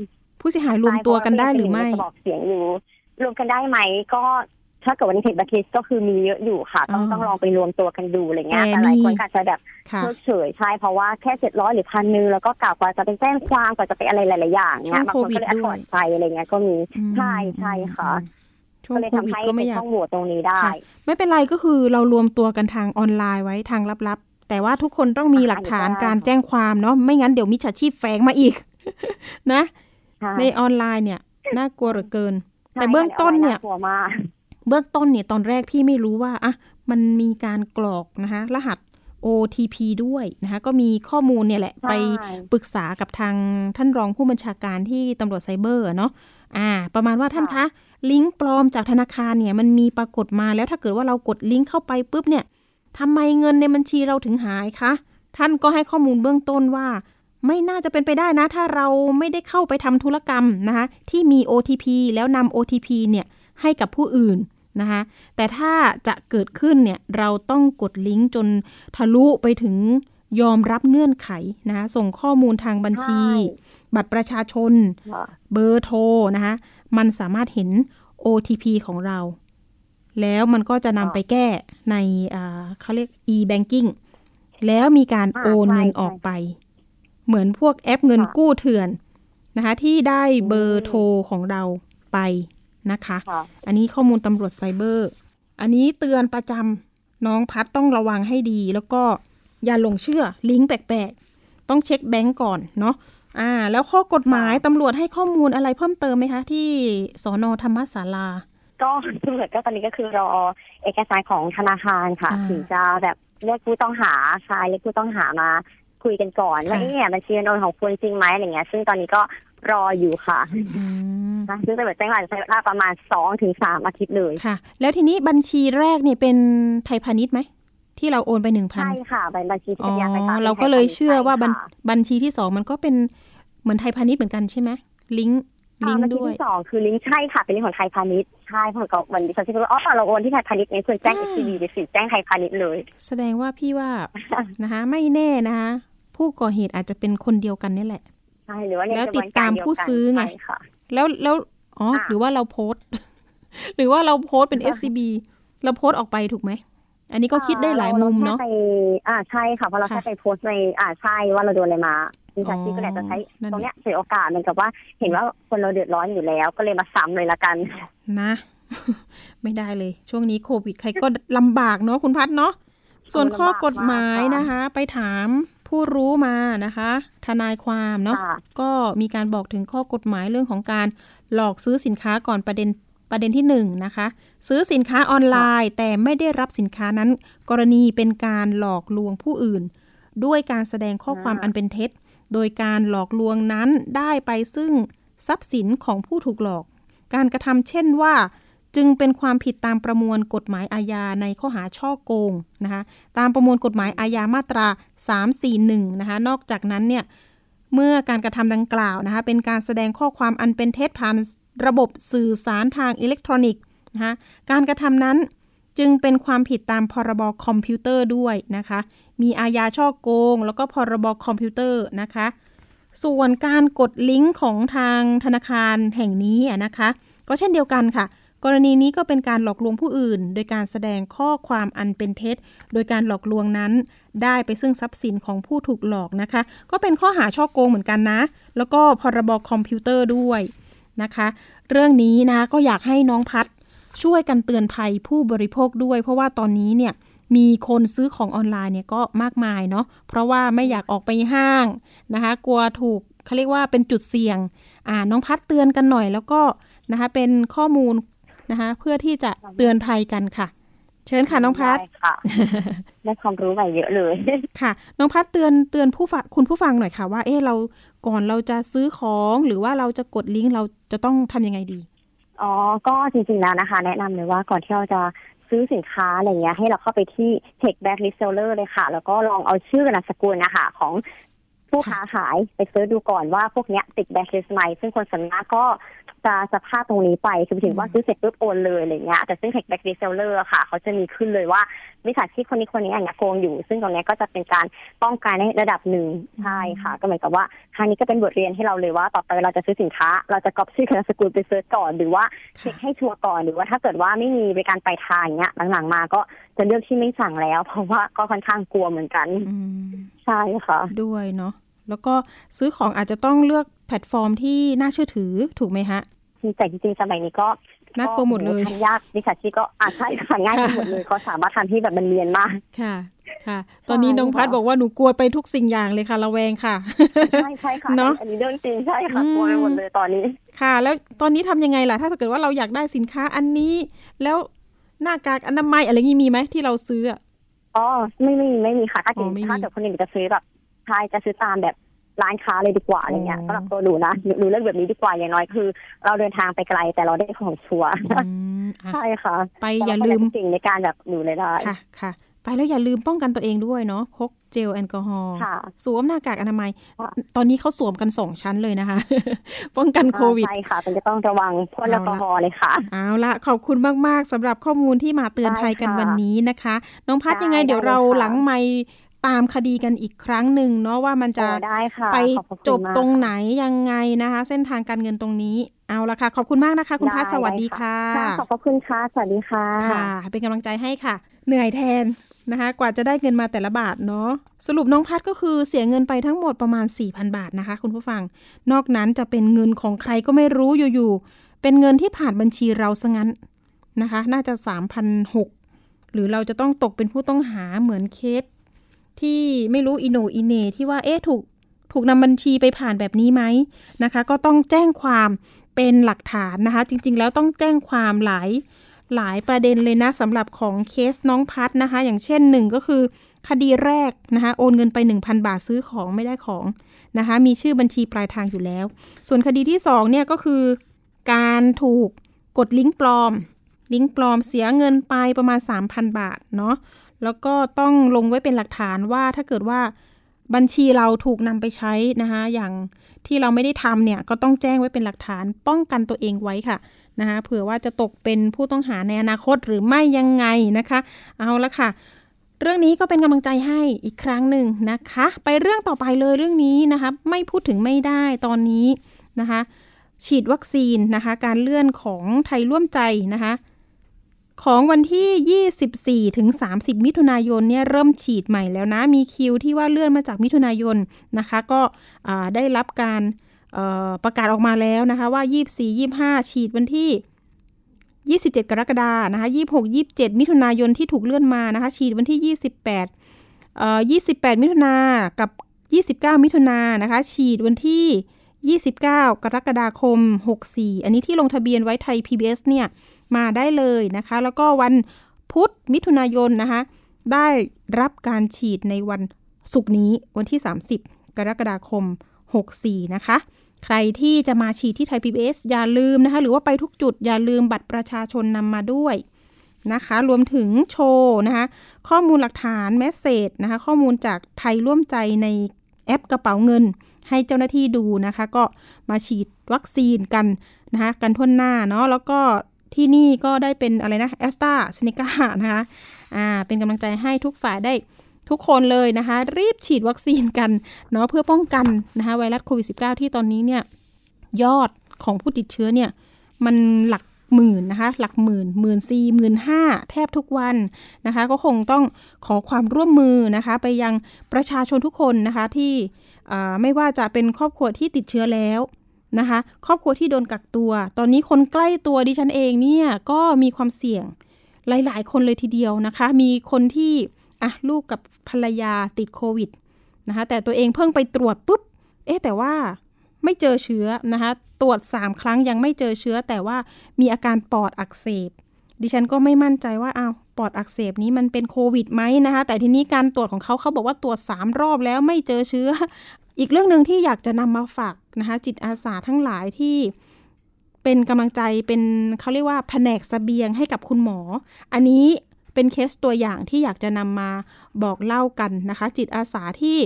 ผู้เสียหายรวมตัวกันได้หรือไม่บอกเสียงอยู่รวมกันได้ไหมก็ ถ้าเกิดวันนี้เห็นบัคคิสก็คือมีเยอะอยู่ค่ะ ต้องต้องลองไปรวมตัวกันดูอะไรเงี้ยแต่หลายคนอาจจะแบบเพิกเฉยใช่เพราะว่าแค่เจ็ดร้อยหรือพันนึงแล้วก็กล่าวว่าจะไปแจ้งความกว่าจะไปอะไรหลาย ๆ อย่างเงี้ยบางคนก็เลยอัดใจอะไรเงี้ยก็มีใช่ใช่ค่ะช่วงโควิดก็ไม่อยากต้องโหวตตรงนี้ได้ ไม่เป็นไรก็คือเรารวมตัวกันทางออนไลน์ไว้ทางลับๆ แต่ว่าทุกคนต้องมีหลักฐานการแจ้งความเนาะไม่งั้นเดี๋ยวมิจฉาชีพแฝงมาอีก นะ ในออนไลน์เนี่ยน่ากลัวเหลือเกิน แต่เบื้องต้นเนี่ย เบื้องต้นเนี่ยตอนแรกพี่ไม่รู้ว่าอะมันมีการกรอกนะคะรหัส OTP ด้วยนะคะก็มีข้อมูลเนี่ยแหละใช่ไปปรึกษากับทางท่านรองผู้บัญชาการที่ตำรวจไซเบอร์อะเนาะอ่า ประมาณว่าท่านคะ ลิงก์ปลอมจากธนาคารเนี่ย มันมีปรากฏมาแล้วถ้าเกิดว่าเรากดลิงก์เข้าไปปุ๊บเนี่ยทำไมเงินในบัญชีเราถึงหายคะท่านก็ให้ข้อมูลเบื้องต้นว่า ไม่น่าจะเป็นไปได้นะ ถ้าเราไม่ได้เข้าไปทำธุรกรรมนะคะที่มี OTP แล้วนำ OTP เนี่ยให้กับผู้อื่น นะคะแต่ถ้าจะเกิดขึ้นเนี่ยเราต้องกดลิงก์จนทะลุไปถึงยอมรับเงื่อนไขนะคะส่งข้อมูลทางบัญชีใช่บัตรประชาชนค่ะเบอร์โทรนะคะมันสามารถเห็น OTP ของเรา แล้วมันก็จะนำไปแก้ในอ่าเขาเรียก e-banking แล้วมีการอ่าโอนเงินใช่ออกไป เหมือนพวกแอปเงินค่ะกู้เถื่อนนะคะที่ได้เบอร์โทรของเราไป นะคะค่ะอันนี้ข้อมูลตำรวจไซเบอร์ อันนี้เตือนประจำน้องพัดต้องระวังให้ดี แล้วก็อย่าหลงเชื่อลิงก์แปลกๆ ต้องเช็คแบงก์ก่อนเนาะอ่า แล้วข้อกฎหมายตำรวจให้ข้อมูลอะไรเพิ่มเติมไหมคะ ที่สอนอธรรมศาลา ก็ตำรวจก็ตอนนี้ก็คือรอเอกสารของธนาคารค่ะอ่าถึงจะแบบเรียกผู้ต้องหาใชายเรียกผู้ต้องหามา คุยกันก่อนค่ะว่าเนี่ยบัญชีเงินโอนของคุณจริงไหมอะไรเงี้ย ซึ่งตอนนี้ก็รออยู่ค่ะอืมนะซึ่งตำรวจแจ้งหลังใช้เวลาประมาณสองถึงสามอาทิตย์เลยค่ะ แล้วทีนี้บัญชีแรกเนี่ยเป็นไทยพาณิชย์ไหมที่เราโอนไปหนึ่งพันใช่ค่ะเป็นบัญชีที่อ๋เป็นยาไฟฟ้าอเราก็เลยเชื่อว่าบัญใช่ค่ะบัญชีที่สองมันก็เป็นเหมือนไทยพาณิชย์เหมือนกันใช่ไหมลิงก์ลิงอ่าบัญก์ชีด้วยที่สองคือลิงก์ใช่ค่ะเป็นลิงก์ของไทยพาณิชย์ใช่เพราะก็วันนี้ฉันคิดว่าอ๋อเราโอนที่ไทยพาณิชย์เนี่ยควรแจ้งอ่า SCB หรือสิแจ้งไทยพาณิชย์เลย แสดงว่าพี่ว่านะคะไม่แน่นะคะ ผู้ก่อเหตุอาจจะเป็นคนเดียวกันนี่แหละใช่หรือว่าในแล้วกระบวนติดตามผู้ซื้อไงใช่ค่ะแล้วแล้วอ๋อค่ะหรือว่าเราโพสต์หรือว่าเราโพสต์เป็น SCB เราโพสต์ออกไปถูกไหมอันนี้ก็คิดได้หลายมุมเนาะรแค่ไปอ่าใช่ค่ะเพราะเราค่ะแค่ไปโพสต์ในอ่าใช่ว่าเราโดนอะไรมาดิฉันอ๋อที่ก็เลยจะใช้นั่นตรงเนี้ยเสียโอกาสเหมือนกับว่า เห็นว่าคนเราเดือดร้อนอยู่แล้ว ก็เลยมาซ้ำเลยละกัน นะ ไม่ได้เลย ช่วงนี้โควิดใครก็ลำบากเนาะคุณพัดเนาะส่วนข้อกฎหมายนะคะ ไปถาม ผู้รู้มานะคะ ทนายความเนาะค่ะก็มีการบอกถึงข้อกฎหมายเรื่องของการหลอกซื้อสินค้าก่อนประเด็นประเด็นที่หนึ่งนะคะ ซื้อสินค้าออนไลน์แต่ไม่ได้รับสินค้านั้น กรณีเป็นการหลอกลวงผู้อื่น ด้วยการแสดงข้อความอ่าอันเป็นเท็จ โดยการหลอกลวงนั้นได้ไปซึ่งทรัพย์สินของผู้ถูกหลอก การกระทำเช่นว่า จึงเป็นความผิดตามประมวลกฎหมายอาญาในข้อหาช่อโกงนะคะตามประมวลกฎหมายอาญามาตรา 341นะคะนอกจากนั้นเนี่ยเมื่อการกระทำดังกล่าวนะคะเป็นการแสดงข้อความอันเป็นเท็จผ่านระบบสื่อสารทางอิเล็กทรอนิกส์นะคะการกระทำนั้นจึงเป็นความผิดตามพรบคอมพิวเตอร์ด้วยนะคะ มีอาญาช่อโกง แล้วก็พรบคอมพิวเตอร์นะคะ ส่วนการกดลิงก์ของทางธนาคารแห่งนี้นะคะ ก็เช่นเดียวกันค่ะ กรณีนี้ก็เป็นการหลอกลวงผู้อื่น โดยการแสดงข้อความอันเป็นเท็จ โดยการหลอกลวงนั้น ได้ไปซึ่งทรัพย์สินของผู้ถูกหลอกนะคะ ก็เป็นข้อหาช่อโกงเหมือนกันนะ แล้วก็พรบคอมพิวเตอร์ด้วยนะคะ เรื่องนี้นะก็อยากให้น้องพัดช่วยกันเตือนภัยผู้บริโภคด้วย เพราะว่าตอนนี้เนี่ยมีคนซื้อของออนไลน์เนี่ยก็มากมายเนาะเพราะว่าไม่อยากออกไปห้างนะคะ กลัวถูกเขาเรียกว่าเป็นจุดเสี่ยงอ่าน้องพัดเตือนกันหน่อยแล้วก็นะคะเป็นข้อมูล นะคะ เพื่อที่จะเตือนภัยกันค่ะ เชิญค่ะน้องพัดได้ค่ะได้ความรู้ใหม่เยอะเลยค่ะ น้องพัดเตือนเตือนผู้ฟังคุณผู้ฟังหน่อยค่ะ ว่าเอ๊ะเราก่อนเราจะซื้อของหรือว่าเราจะกดลิงก์เราจะต้องทำยังไงดีอ๋อก็จริงๆแล้วนะคะ แนะนำเลยว่าก่อนที่เราจะซื้อสินค้าอะไรเงี้ยให้เราเข้าไปที่ Tech Back Reseller เลยค่ะ แล้วก็ลองเอาชื่อนามสกุลนะคะของ ผู้ค้าขายไปเสิร์ชดูก่อนว่าพวกเนี้ยติดแบ็คลิสต์ไหมซึ่งคนส่วนมากก็จะสภาพตรงนี้ไปคือหมายถึงว่าซื้อเสร็จปุ๊บโอนเลยอะไรเงี้ยแต่ซึ่ง Tech Back Reseller อะค่ะ เขาจะมีขึ้นเลยว่าวิสาชีพคนนี้คนนี้อย่างเงี้ยโกงอยู่ ซึ่งตรงเนี้ยก็จะเป็นการป้องกันในระดับหนึ่งใช่ค่ะ ก็เหมือนกับว่าครั้งนี้ก็เป็นบทเรียนให้เราเลยว่า ต่อไปเราจะซื้อสินค้า เราจะก๊อปชื่อกับนามสกุลไปเสิร์ชก่อน หรือว่าเช็คให้ชัวร์ก่อนหรือว่าถ้าเกิดว่าไม่มีบริการปลายทางเนี้ยหลังๆมาก็จะเลือกที่ไม่สั่งแล้ว เพราะว่าก็ค่อนข้างกลัวเหมือนกันอืมใช่ค่ะ ด้วยเนาะแล้วก็ซื้อของอาจจะต้องเลือกแพลตฟอร์มที่น่าเชื่อถือถูกไหมฮะแต่จริงๆสมัยนี้ก็น่ากลัวหมดเลยทำยากวิชาชีพก็อาจใช่ค่ะง่ายไปหมดเลยก็สามารถทำที่แบบมันเรียนมากค่ะ ค่ะ ตอนนี้น้องพัดค่ะบอกว่าหนูกลัวไปทุกสิ่งอย่างเลยค่ะระแวงค่ะใช่ใช่ค่ะเนอะอันนี้เรื่องจริงใช่ค่ะอืมกลัวไปหมดเลยตอนนี้ ค่ะ แล้วตอนนี้ทำยังไงล่ะ ถ้าเกิดว่าเราอยากได้สินค้าอันนี้ แล้วหน้ากากอนามัยอะไรงี้มีไหมที่เราซื้อ อะอ๋อไม่ไม่ไม่มีค่ะถ้าเกิอ๋ดอไม่มีถ้าเกิดคนอื่นจะซื้อแบบใช่จะซื้อตามแบบร้านค้าเลยดีกว่าอะไรเงี้ยอ๋อสำหรับตัวหนูนะหนูหนูเลือกแบบนี้ดีกว่าอย่างน้อยคือ เราเดินทางไปไกลแต่เราได้ของชัวร์อืมอะใช่ค่ะ ไปอย่าลืมแต่เรก็ได้สิ่งในการแบบหนูเลยได้ค่ะค่ะ ไปแล้วอย่าลืมป้องกันตัวเองด้วยเนาะพกเจลแอลกอฮอล์ค่ะสวมหน้ากากอนามัยค่ะตอนนี้เขาสวมกันสองชั้นเลยนะคะ ป้องกันโควิดใช่ค่ะเป็นจะต้องระวังพ่นแอลกอฮอล์เลยค่ะ เอาละขอบคุณมาก ๆสำหรับข้อมูลที่มาเตือนภัยกันได้ค่ะวันนี้นะคะ น้องพัดได้ยังไงเดี๋ยวได้เลยเราค่ะหลังไม่ตามคดีกันอีกครั้งหนึ่งเนาะว่ามันจะโอ้ได้ค่ะไปขอบพระคุณจบมากตรงไหนยังไงนะคะ เส้นทางการเงินตรงนี้ เอาละค่ะ ขอบคุณมากนะคะ คุณพัดได้สวัสดีได้ค่ะค่ะ ขอบพระคุณค่ะ สวัสดีค่ะ ค่ะ เป็นกำลังใจให้ค่ะ เหนื่อยแทน นะคะ กว่าจะได้เงินมาแต่ละบาทเนาะ สรุปน้องพัดก็คือเสียเงินไปทั้งหมดประมาณ 4,000 บาทนะคะ คุณผู้ฟัง นอกนั้นจะเป็นเงินของใครก็ไม่รู้อยู่ๆ เป็นเงินที่ผ่านบัญชีเราซะงั้นนะคะ น่าจะ3,006หรือเราจะต้องตกเป็นผู้ต้องหาเหมือนเคส ที่ไม่รู้อิโนอิเนที่ว่าเอ๊ะถูกถูกนำบัญชีไปผ่านแบบนี้ไหมนะคะ ก็ต้องแจ้งความเป็นหลักฐานนะคะ จริง ๆ แล้วต้องแจ้งความหลาย หลายประเด็นเลยนะสำหรับของเคสน้องพัดนะคะ อย่างเช่นหนึ่งก็คือคดีแรกนะคะโอนเงินไป 1,000 บาทซื้อของไม่ได้ของนะคะมีชื่อบัญชีปลายทางอยู่แล้ว ส่วนคดีที่2เนี่ยก็คือการถูกกดลิงก์ปลอม ลิงก์ปลอมเสียเงินไปประมาณ 3,000 บาทเนาะแล้วก็ต้องลงไว้เป็นหลักฐานว่าถ้าเกิดว่าบัญชีเราถูกนำไปใช้นะคะอย่างที่เราไม่ได้ทำเนี่ยก็ต้องแจ้งไว้เป็นหลักฐานป้องกันตัวเองไว้ค่ะ นะคะเผื่อว่าจะตกเป็นผู้ต้องหาในอนาคตหรือไม่ยังไงนะคะ เอาละค่ะ เรื่องนี้ก็เป็นกำลังใจให้อีกครั้งหนึ่งนะคะ ไปเรื่องต่อไปเลยเรื่องนี้นะคะ ไม่พูดถึงไม่ได้ตอนนี้นะคะ ฉีดวัคซีนนะคะ การเลื่อนของไทยร่วมใจนะคะของวันที่ 24 ถึง 30 มิถุนายนเนี่ยเริ่มฉีดใหม่แล้วนะ มีคิวที่ว่าเลื่อนมาจากมิถุนายนนะคะ ก็ได้รับการ ประกาศออกมาแล้วนะคะว่า 24 25 ฉีดวันที่ 27 กรกฎานะคะ26 27 มิถุนายนที่ถูกเลื่อนมานะคะ ฉีดวันที่ 28เอ่อ28 มิถุนากับ 29 มิถุนานะคะ ฉีดวันที่ 29 กรกฎาคม 64 อันนี้ที่ลงทะเบียนไว้ไทย PBS เนี่ย มาได้เลยนะคะ แล้วก็วันพุธมิถุนายนนะคะ ได้รับการฉีดในวันศุกร์นี้วันที่ 30 กรกฎาคม 64 นะคะ ใครที่จะมาฉีดที่ไทย PBS อย่าลืมนะคะ หรือว่าไปทุกจุดอย่าลืมบัตรประชาชนนำมาด้วยนะคะ รวมถึงโชว์นะคะ ข้อมูลหลักฐาน message นะคะ ข้อมูลจากไทยร่วมใจในแอปกระเป๋าเงิน ให้เจ้าหน้าที่ดูนะคะ ก็มาฉีดวัคซีนกันนะคะ กันทั่วหน้าเนาะแล้วก็ที่นี่ก็ได้เป็นอะไรนะแอสตราเซเนกานะคะอ่าเป็นกำลังใจให้ทุกฝ่ายได้ ทุกคนเลยนะคะ รีบฉีดวัคซีนกันเนาะเพื่อป้องกันนะคะไวรัสโควิด -19 ที่ตอนนี้เนี่ยยอดของผู้ติดเชื้อเนี่ยมันหลักหมื่นนะคะ หลักหมื่นหมื่นสี่หมื่นห้าแทบทุกวันนะคะ ก็คงต้องขอความร่วมมือนะคะ ไปยังประชาชนทุกคนนะคะที่ไม่ว่าจะเป็นครอบครัวที่ติดเชื้อแล้วนะคะ ครอบครัวที่โดนกักตัว ตอนนี้คนใกล้ตัวดิฉันเองเนี่ยก็มีความเสี่ยงหลาย ๆ คนเลยทีเดียวนะคะ มีคนที่ อะลูกกับภรรยาติดโควิดนะคะแต่ตัวเองเพิ่งไปตรวจปุ๊บ เอ๊ะแต่ว่าไม่เจอเชื้อนะคะตรวจ 3 ครั้งยังไม่เจอเชื้อ แต่ว่ามีอาการปอดอักเสบ ดิฉันก็ไม่มั่นใจว่าอ้าวปอดอักเสบนี้มันเป็นโควิดไหมนะคะแต่ทีนี้การตรวจของเขาเขาบอกว่าตรวจ 3 รอบแล้วไม่เจอเชื้อ อีกเรื่องหนึ่งที่อยากจะนำมาฝากนะคะจิตอาสาทั้งหลายที่เป็นกำลังใจเป็นเขาเรียกว่าแผนกสเสบียงให้กับคุณหมอ อันนี้ เป็นเคสตัวอย่างที่อยากจะนำมาบอกเล่ากันนะคะ จิตอาสาที่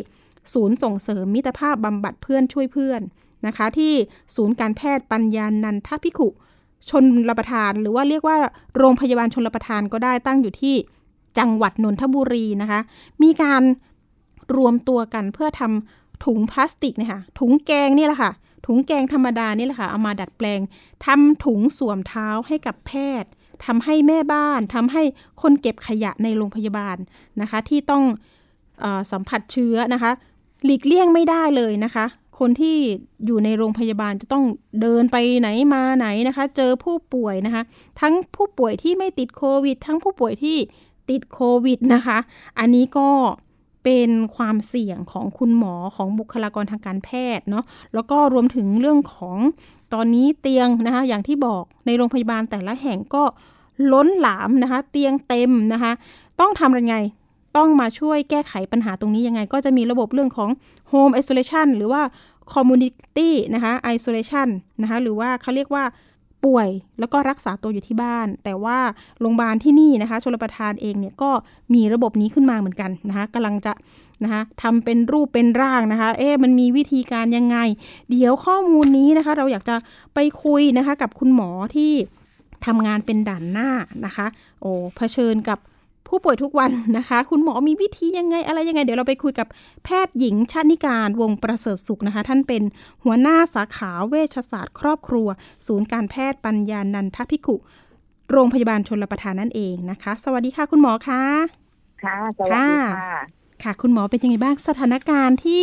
ศูนย์ส่งเสริมมิตรภาพบำบัดเพื่อนช่วยเพื่อนนะคะ ที่ศูนย์การแพทย์ปัญญานันทพิขุชนรประทาน หรือว่าเรียกว่าโรงพยาบาลชนรประทานก็ได้ตั้งอยู่ที่จังหวัดนนทบุรีนะคะ มีการรวมตัวกันเพื่อทำถุงพลาสติกเนี่ยค่ะถุงแกงนี่แหละค่ะ ถุงแกงธรรมดานี่แหละค่ะ เอามาดัดแปลงทำถุงสวมเท้าให้กับแพทย์ ทำให้แม่บ้านทำให้คนเก็บขยะในโรงพยาบาลนะคะ ที่ต้องอสัมผัสเชื้อนะคะ หลีกเลี่ยงไม่ได้เลยนะคะ คนที่อยู่ในโรงพยาบาลจะต้องเดินไปไหนมาไหนนะคะ เจอผู้ป่วยนะคะ ทั้งผู้ป่วยที่ไม่ติดโควิด ทั้งผู้ป่วยที่ติดโควิดนะคะ อันนี้ก็เป็นความเสี่ยงของคุณหมอของบุคลากรทางการแพทย์เนาะแล้วก็รวมถึงเรื่องของ ตอนนี้เตียงนะคะอย่างที่บอกในโรงพยาบาลแต่ละแห่งก็ล้นหลามนะคะ เตียงเต็มนะคะ ต้องทำยังไงต้องมาช่วยแก้ไขปัญหาตรงนี้ยังไง ก็จะมีระบบเรื่องของ home isolation หรือว่า community นะคะ isolation นะคะหรือว่าเขาเรียกว่าป่วยแล้วก็รักษาตัวอยู่ที่บ้าน แต่ว่าโรงพยาบาลที่นี่นะคะชลประทานเองเนี่ยก็มีระบบนี้ขึ้นมาเหมือนกันนะคะกำลังจะ นะคะทำเป็นรูปเป็นร่างนะคะ เอ๊ะมันมีวิธีการยังไง เดี๋ยวข้อมูลนี้นะคะ เราอยากจะไปคุยนะคะกับคุณหมอที่ทำงานเป็นด่านหน้านะคะ โอ้เผชิญกับผู้ป่วยทุกวันนะคะ คุณหมอมีวิธียังไงอะไรยังไง เดี๋ยวเราไปคุยกับแพทย์หญิงชานิการวงประเสริฐสุขนะคะ ท่านเป็นหัวหน้าสาขาเวชศาสตร์ครอบครัว ศูนย์การแพทย์ปัญญานันทพิกุโรงพยาบาลชนรประทานนั่นเองนะคะ สวัสดีค่ะคุณหมอคะค่ะสวัสดีค่ะ ค่ะ คุณหมอเป็นยังไงบ้างสถานการณ์ที่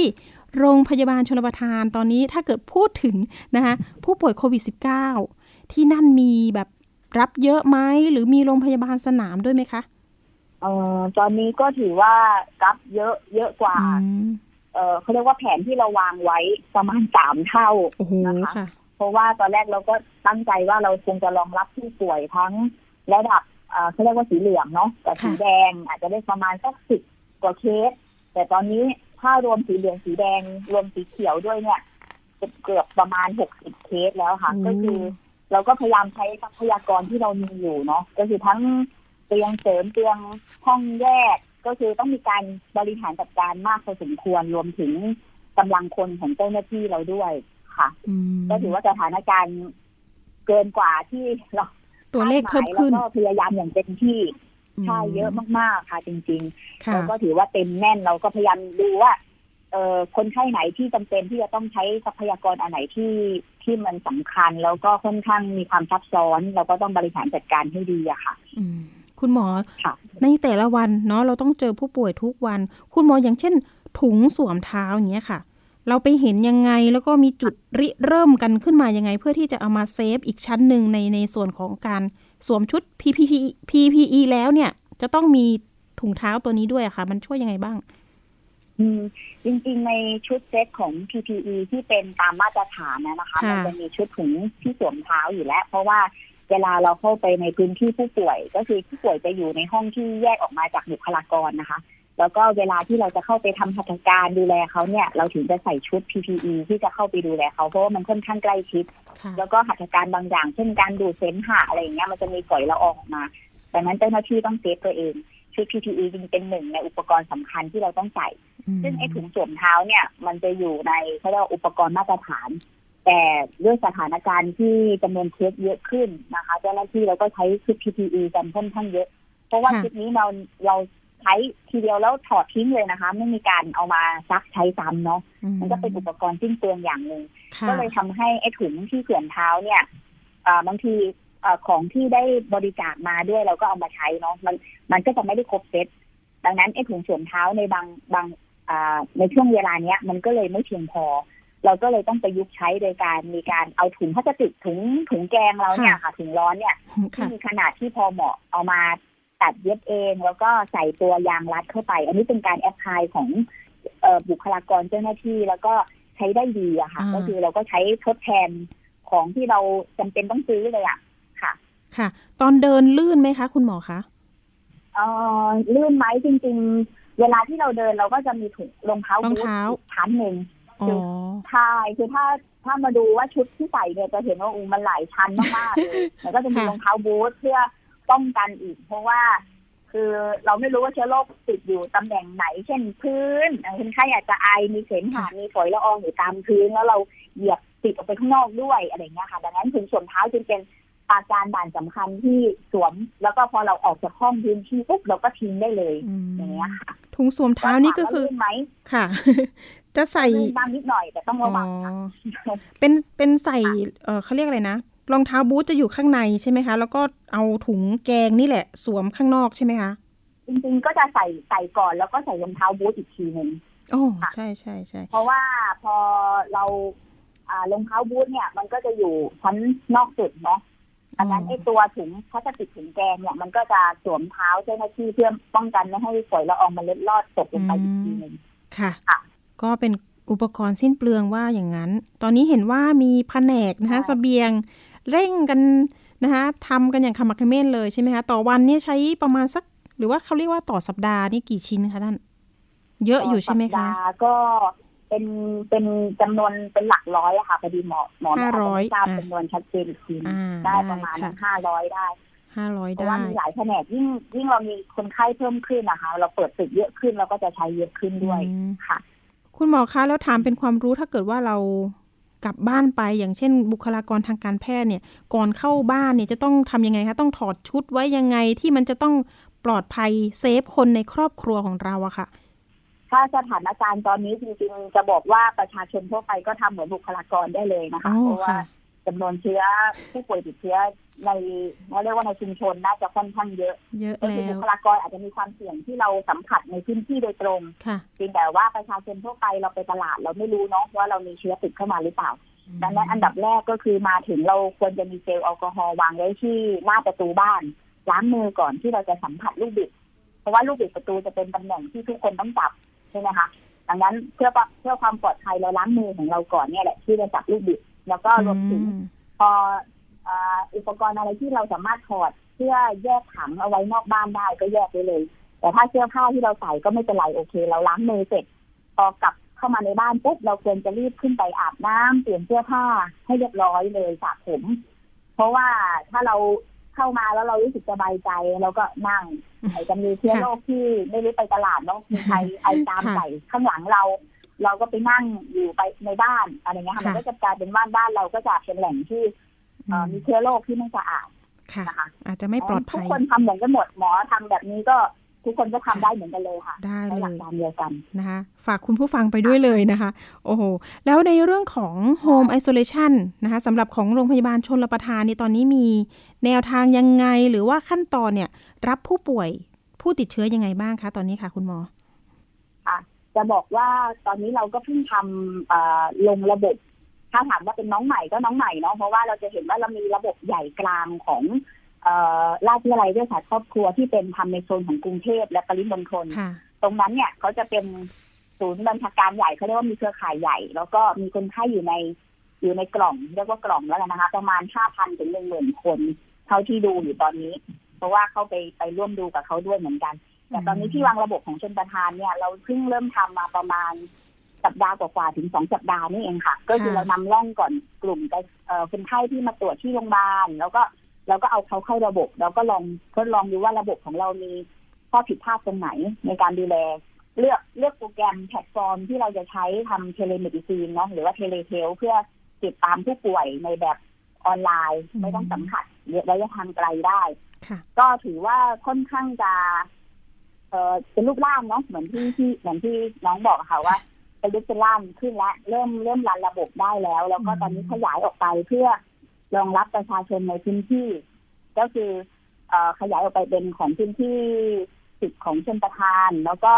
โรงพยาบาลชนประทานตอนนี้ถ้าเกิดพูดถึงนะคะผู้ป่วยโควิด -19 ที่นั่นมีแบบรับเยอะไหมหรือมีโรงพยาบาลสนามด้วยไหมคะเอ่อตอนนี้ก็ถือว่ารับเยอะเยอะกว่าอืมเอ่อเขาเรียกว่าแผนที่เราวางไว้ประมาณสามเท่าโอ้โหนะคะค่ะเพราะว่าตอนแรกเราก็ตั้งใจว่าเราคงจะรองรับผู้ป่วยทั้งระดับเอ่อเขาเรียกว่าสีเหลืองเนาะกับสีค่ะแดงอาจจะได้ประมาณสักสิบ กว่าเคส แต่ตอนนี้ถ้ารวมสีเหลืองสีแดง รวมสีเขียวด้วยเนี่ยจะเกือบประมาณหกสิบเคสแล้วค่ะ ก็คือ เราก็พยายามใช้ทรัพยากรที่เรามีอยู่เนาะก็คือทั้งเตียงเสริมเตียงห้องแยก ก็คือต้องมีการบริหารจัดการมากพอสมควรรวมถึงกำลังคนของเจ้าหน้าที่เราด้วยค่ะอืมก็ถือว่าสถานการณ์เกินกว่าที่เราตัวเลขเพิ่มขึ้นแล้วก็พยายามอย่างเต็มที่ ใช่เยอะมากๆค่ะจริงๆค่ะเราก็ถือว่าเต็มแน่นเราก็พยายามดูว่าเอ่อคนไข้ไหนที่จำเป็นที่จะต้องใช้ทรัพยากรอันไหนที่ที่มันสำคัญ แล้วก็ค่อนข้างมีความซับซ้อน เราก็ต้องบริหารจัดการให้ดีอะค่ะอืมคุณหมอค่ะในแต่ละวันเนาะเราต้องเจอผู้ป่วยทุกวัน คุณหมออย่างเช่น ถุงสวมเท้าอย่างเงี้ยค่ะ เราไปเห็นยังไงแล้วก็มีจุดริเริ่มกันขึ้นมายังไง เพื่อที่จะเอามาเซฟอีกชั้นหนึ่งในในส่วนของการ สวมชุด PPE PPE แล้วเนี่ย จะต้องมีถุงเท้าตัวนี้ด้วยอะค่ะ มันช่วยยังไงบ้างอืมจริงๆ ในชุดเซตของ PPE ที่เป็นตามมาตรฐานนะนะคะค่ะมันจะมีชุดถุงที่สวมเท้าอยู่แล้ว เพราะว่าเวลาเราเข้าไปในพื้นที่ผู้ป่วย ก็คือผู้ป่วยจะอยู่ในห้องที่แยกออกมาจากบุคลากรนะคะ แล้วก็เวลาที่เราจะเข้าไปทำหัตถการดูแลเขาเนี่ย เราถึงจะใส่ชุด PPE ที่จะเข้าไปดูแลเขาเพราะว่ามันค่อนข้างใกล้ชิดค่ะแล้วก็หัตถการบางอย่าง เช่นการดูดเสมหะอะไรอย่างเงี้ยมันจะมีฝอยละอองออกมาดังนั้นเจ้าหน้าที่ต้องเซฟตัวเองชุด PPE จึงเป็นหนึ่งในอุปกรณ์สำคัญที่เราต้องใส่ ซึ่งไอ้ถุงสวมเท้าเนี่ยมันจะอยู่ในเขาเรียกว่าอุปกรณ์มาตรฐาน แต่ด้วยสถานการณ์ที่จำนวนเคสเยอะขึ้นนะคะ เจ้าหน้าที่เราก็ใช้ชุด PPE กันค่อนข้างเยอะ เพราะว่าค่ะชุดนี้เราเรา ใช้ทีเดียวแล้วถอดทิ้งเลยนะคะ ไม่มีการเอามาซักใช้ซ้ำเนาะมันก็เป็นอุปกรณ์สิ้นเปลืองอย่างหนึ่งค่ะก็เลยทำให้ไอ้ถุงที่เสื่อมเท้าเนี่ยอ่าบางทีเอ่อของที่ได้บริจาคมาด้วยเราก็เอามาใช้เนาะมันมันก็จะไม่ได้ครบเซตดังนั้นไอ้ถุงสวมเท้าในบางบางอ่าในช่วงเวลาเนี้ย มันก็เลยไม่เพียงพอ เราก็เลยต้องประยุกต์ใช้โดยการมีการเอาถุงพลาสติกถุงถุงแกงเราเนี่ยค่ะถุงร้อนเนี่ยที่ค่ะมีขนาดที่พอเหมาะเอามา ตัดเย็บเอง แล้วก็ใส่ตัวยางรัดเข้าไป อันนี้เป็นการแอพพลายของเอ่อบุคลากรเจ้าหน้าที่แล้วก็ใช้ได้ดีอะค่ะอ่าก็คือเราก็ใช้ทดแทนของที่เราจำเป็นต้องซื้อเลยอะค่ะ ค่ะ ตอนเดินลื่นไหมคะ คุณหมอคะเอ่อลื่นไหมจริง ๆ เวลาที่เราเดินเราก็จะมีถุงรองเท้ารองเท้าบูทอีกชั้นหนึ่งอ๋อใช่คือถ้าถ้ามาดูว่าชุดที่ใส่เนี่ยจะเห็นว่าอูมันหลายชั้นมากๆเลยแล้วก็จะมีค่ะรองเท้าบูทเพื่อ ป้องกันอีก เพราะว่าคือเราไม่รู้ว่าเชื้อโรคติดอยู่ตำแหน่งไหน เช่นพื้นคนไข้อาจจะไอมีเสมหะมีฝอยละอองอยู่ตามพื้น แล้วเราเหยียบติดออกไปข้างนอกด้วยอะไรอย่างเงี้ยค่ะ ดังนั้นถุงสวมเท้าจึงเป็นปาการด่านสำคัญที่สวม แล้วก็พอเราออกจากห้องพื้นที่ปุ๊บเราก็ทิ้งได้เลยอืมอย่างเงี้ยค่ะถุงสวมเท้านี่ก็คือถมว่าลื่นไหมค่ะ จะใส่ลื่นบ้างนิดหน่อยแต่ต้องอ๋อระวังค่ะเป็นเป็นใส่เออเขาเรียกอะไรนะ รองเท้าบูทจะอยู่ข้างในใช่ไหมคะ แล้วก็เอาถุงแกงนี่แหละ สวมข้างนอกใช่ไหมคะ จริงๆก็จะใส่ใส่ก่อนแล้วก็ใส่รองเท้าบูทอีกทีหนึ่งโอ้ค่ะใช่ใช่ใช่เพราะว่าพอเราอ่ารองเท้าบูทเนี่ย มันก็จะอยู่ชั้นนอกสุดเนาะดังนั้นไอ้ตัวถุงพลาสติกถุงแกงเนี่ยมันก็จะสวมเท้าเจ้าหน้าที่เพื่อป้องกันไม่ให้ฝอยละอองมันเล็ดลอดตกลงไปอีกทีหนึ่งค่ะค่ะก็เป็นอุปกรณ์สิ้นเปลืองว่าอย่างนั้น ตอนนี้เห็นว่ามีแผนกนะคะใช่เสบียงร เร่งกันนะคะทำกันอย่างขมักเขม้นเลยใช่ไหมคะต่อวันเนี่ยใช้ประมาณสักรือว่าเขาเรียกว่าต่อสัปดาห์นี่กี่ชิ้นคะท่าน เยอะอยู่ใช่ไหมต่คะสัปดาห์ก็เป็นเป็นจำนวนเป็นหลักร้อยอะค่ะพอดีหมอหมอห้าร้อยไม่ทราบอะจำนวนชัดเจนอีกทีอ่าได้ประมาณค่ะห้าร้อยได้ห้าร้อยเพราะได้ว่ามีหลายแผนกยิ่งยิ่งเรามีคนไข้เพิ่มขึ้นนะคะ เราเปิดตึกเยอะขึ้นเราก็จะใช้เยอะขึ้นด้วยอืมค่ะ คุณหมอคะแล้วถามเป็นความรู้ถ้าเกิดว่าเรา กลับบ้านไปอย่างเช่น บุคลากรทางการแพทย์เนี่ยก่อนเข้าบ้านเนี่ยจะต้องทำยังไงคะต้องถอดชุดไว้ยังไงที่มันจะต้องปลอดภัยเซฟคนในครอบครัวของเราอะค่ะถ้าสถานการณ์ตอนนี้จริงๆ จะบอกว่าประชาชนทั่วไปก็ทำเหมือนบุคลากรได้เลยนะคะอ๋อเพราะว่าค่ะ จำนวนเชื้อผู้ป่วยติดเชื้อในเราเรียกว่าในชุมชนน่าจะค่อนข้างเยอะเยอะก็คือแล้บุวคลากรอาจจะมีความเสี่ยงที่เราสัมผัสในพื้นที่โดยตรงค่ะเพียงแต่ว่าประชาชนทั่วไปเราไปตลาดเราไม่รู้เนาะว่าเรามีเชื้อติดเข้ามาหรือเปล่าดังนั้นอันดับแรกก็คือมาถึงเราควรจะมีเจลแอลกอฮอล์วางไว้ที่หน้าประตูบ้านล้างมือก่อนที่เราจะสัมผัสลูกบิด เพราะว่าลูกบิดประตูจะเป็นตำแหน่งที่ทุกคนต้องจับใช่ไหมคะดังนั้นเพื่อเพื่อความปลอดภัยเราล้างมือของเราก่อนเนี่ยแหละที่จะจับลูกบิด แล้วก็รวมถึงอืมพออ่าอุปกรณ์อะไรที่เราสามารถถอดเพื่อแยกถังเอาไว้นอกบ้านได้ก็แยกไว้เลย แต่ถ้าเสื้อผ้าที่เราใส่ก็ไม่เป็นไรโอเค เราล้างมือเสร็จพอกลับเข้ามาในบ้านปุ๊บเราควรจะรีบขึ้นไปอาบน้ำเปลี่ยนเสื้อผ้าให้เรียบร้อยเลยสระผม เพราะว่าถ้าเราเข้ามาแล้วเรารู้สึกสบายใจเราก็นั่งไอ้จะมีเชื้อโรคที่ไม่รู้ไปตลาดเนาะมีใครไอตามค่ะใส่ข้างหลังเรา เราก็ไปนั่งอยู่ไปในบ้านอะไรเงี้ยค่ะมันค่ะก็จะกลายเป็นบ้านบ้านเราก็จะเป็นแหล่งที่เอ่อมีเชื้อโรคที่ไม่สะอาดค่ะนะคะอาจจะไม่ปลอดทุภักยคนทำเหมือนกันหมดหมอทำแบบนี้ก็ทุกคนก็ทำได้เหมือนกันเลยค่ะ ได้ใช้เลหลักยการเดียวกันนะคะ ฝากคุณผู้ฟังไปด้วยเลยนะคะ โอ้โห แล้วในเรื่องของ Home Isolation นะคะสำหรับของโรงพยาบาลชนรประทานในตอนนี้มีแนวทางยังไงหรือว่าขั้นตอนเนี่ย รับผู้ป่วยผู้ติดเชื้อยังไงบ้างคะ ตอนนี้ค่ะคุณหมอ จะบอกว่าตอนนี้เราก็เพิ่งทำเอ่อลงระบบ ถ้าถามว่าเป็นน้องใหม่ก็น้องใหม่เนาะเพราะว่าเราจะเห็นว่าเรามีระบบใหญ่กลางของเอ่อราชวิทยาลัยเวชศาสตร์ครอบครัวที่เป็นทำในโซนของกรุงเทพและปริมณฑลค่ะตรงนั้นเนี่ยเขาจะเป็นศูนย์บัญชาการใหญ่เขาเรียกว่ามีเครือข่ายใหญ่ แล้วก็มีคนไข้อยู่ในอยู่ในกล่องเรียกว่ากล่องแล้วกันนะคะ ประมาณห้าพันถึงหนึ่งหมื่นคนเท่าที่ดูอยู่ตอนนี้ เพราะว่าเขาไปไปร่วมดูกับเขาด้วยเหมือนกัน แต่ตอนนี้ที่วางระบบของชลประทานเนี่ย เราเพิ่งเริ่มทำมาประมาณสัปดาห์กว่าๆถึงสองสัปดาห์นี่เองค่ะ ก็คือเรานำร่องก่อนกลุ่มเอ่อคนไข้ที่มาตรวจที่โรงพยาบาลแล้วก็เราก็เอาเขาเข้าระบบ แล้วก็ลองทดลองดูว่าระบบของเรามีข้อผิดพลาดตรงไหนในการดูแล เลือกเลือกโปรแกรมแพลตฟอร์มที่เราจะใช้ทำ telemedicine เนาะหรือว่า telehealth เพื่อติดตามผู้ป่วยในแบบออนไลน์อืมไม่ต้องสัมผัสระยะทางไกลได้ค่ะก็ถือว่าค่อนข้างจะ เออเป็นรูปร่างเนาะเหมือนที่ที่เหมือนที่น้องบอกอะค่ะว่าเป็นรูปเป็นร่างขึ้นแล้วเริ่มเริ่มรันระบบได้แล้ว แล้วก็อืมตอนนี้ขยายออกไปเพื่อรองรับประชาชนในพื้นที่ ก็คือเอ่อขยายออกไปเป็นของพื้นที่สิทธิ์ของชนประทาน แล้วก็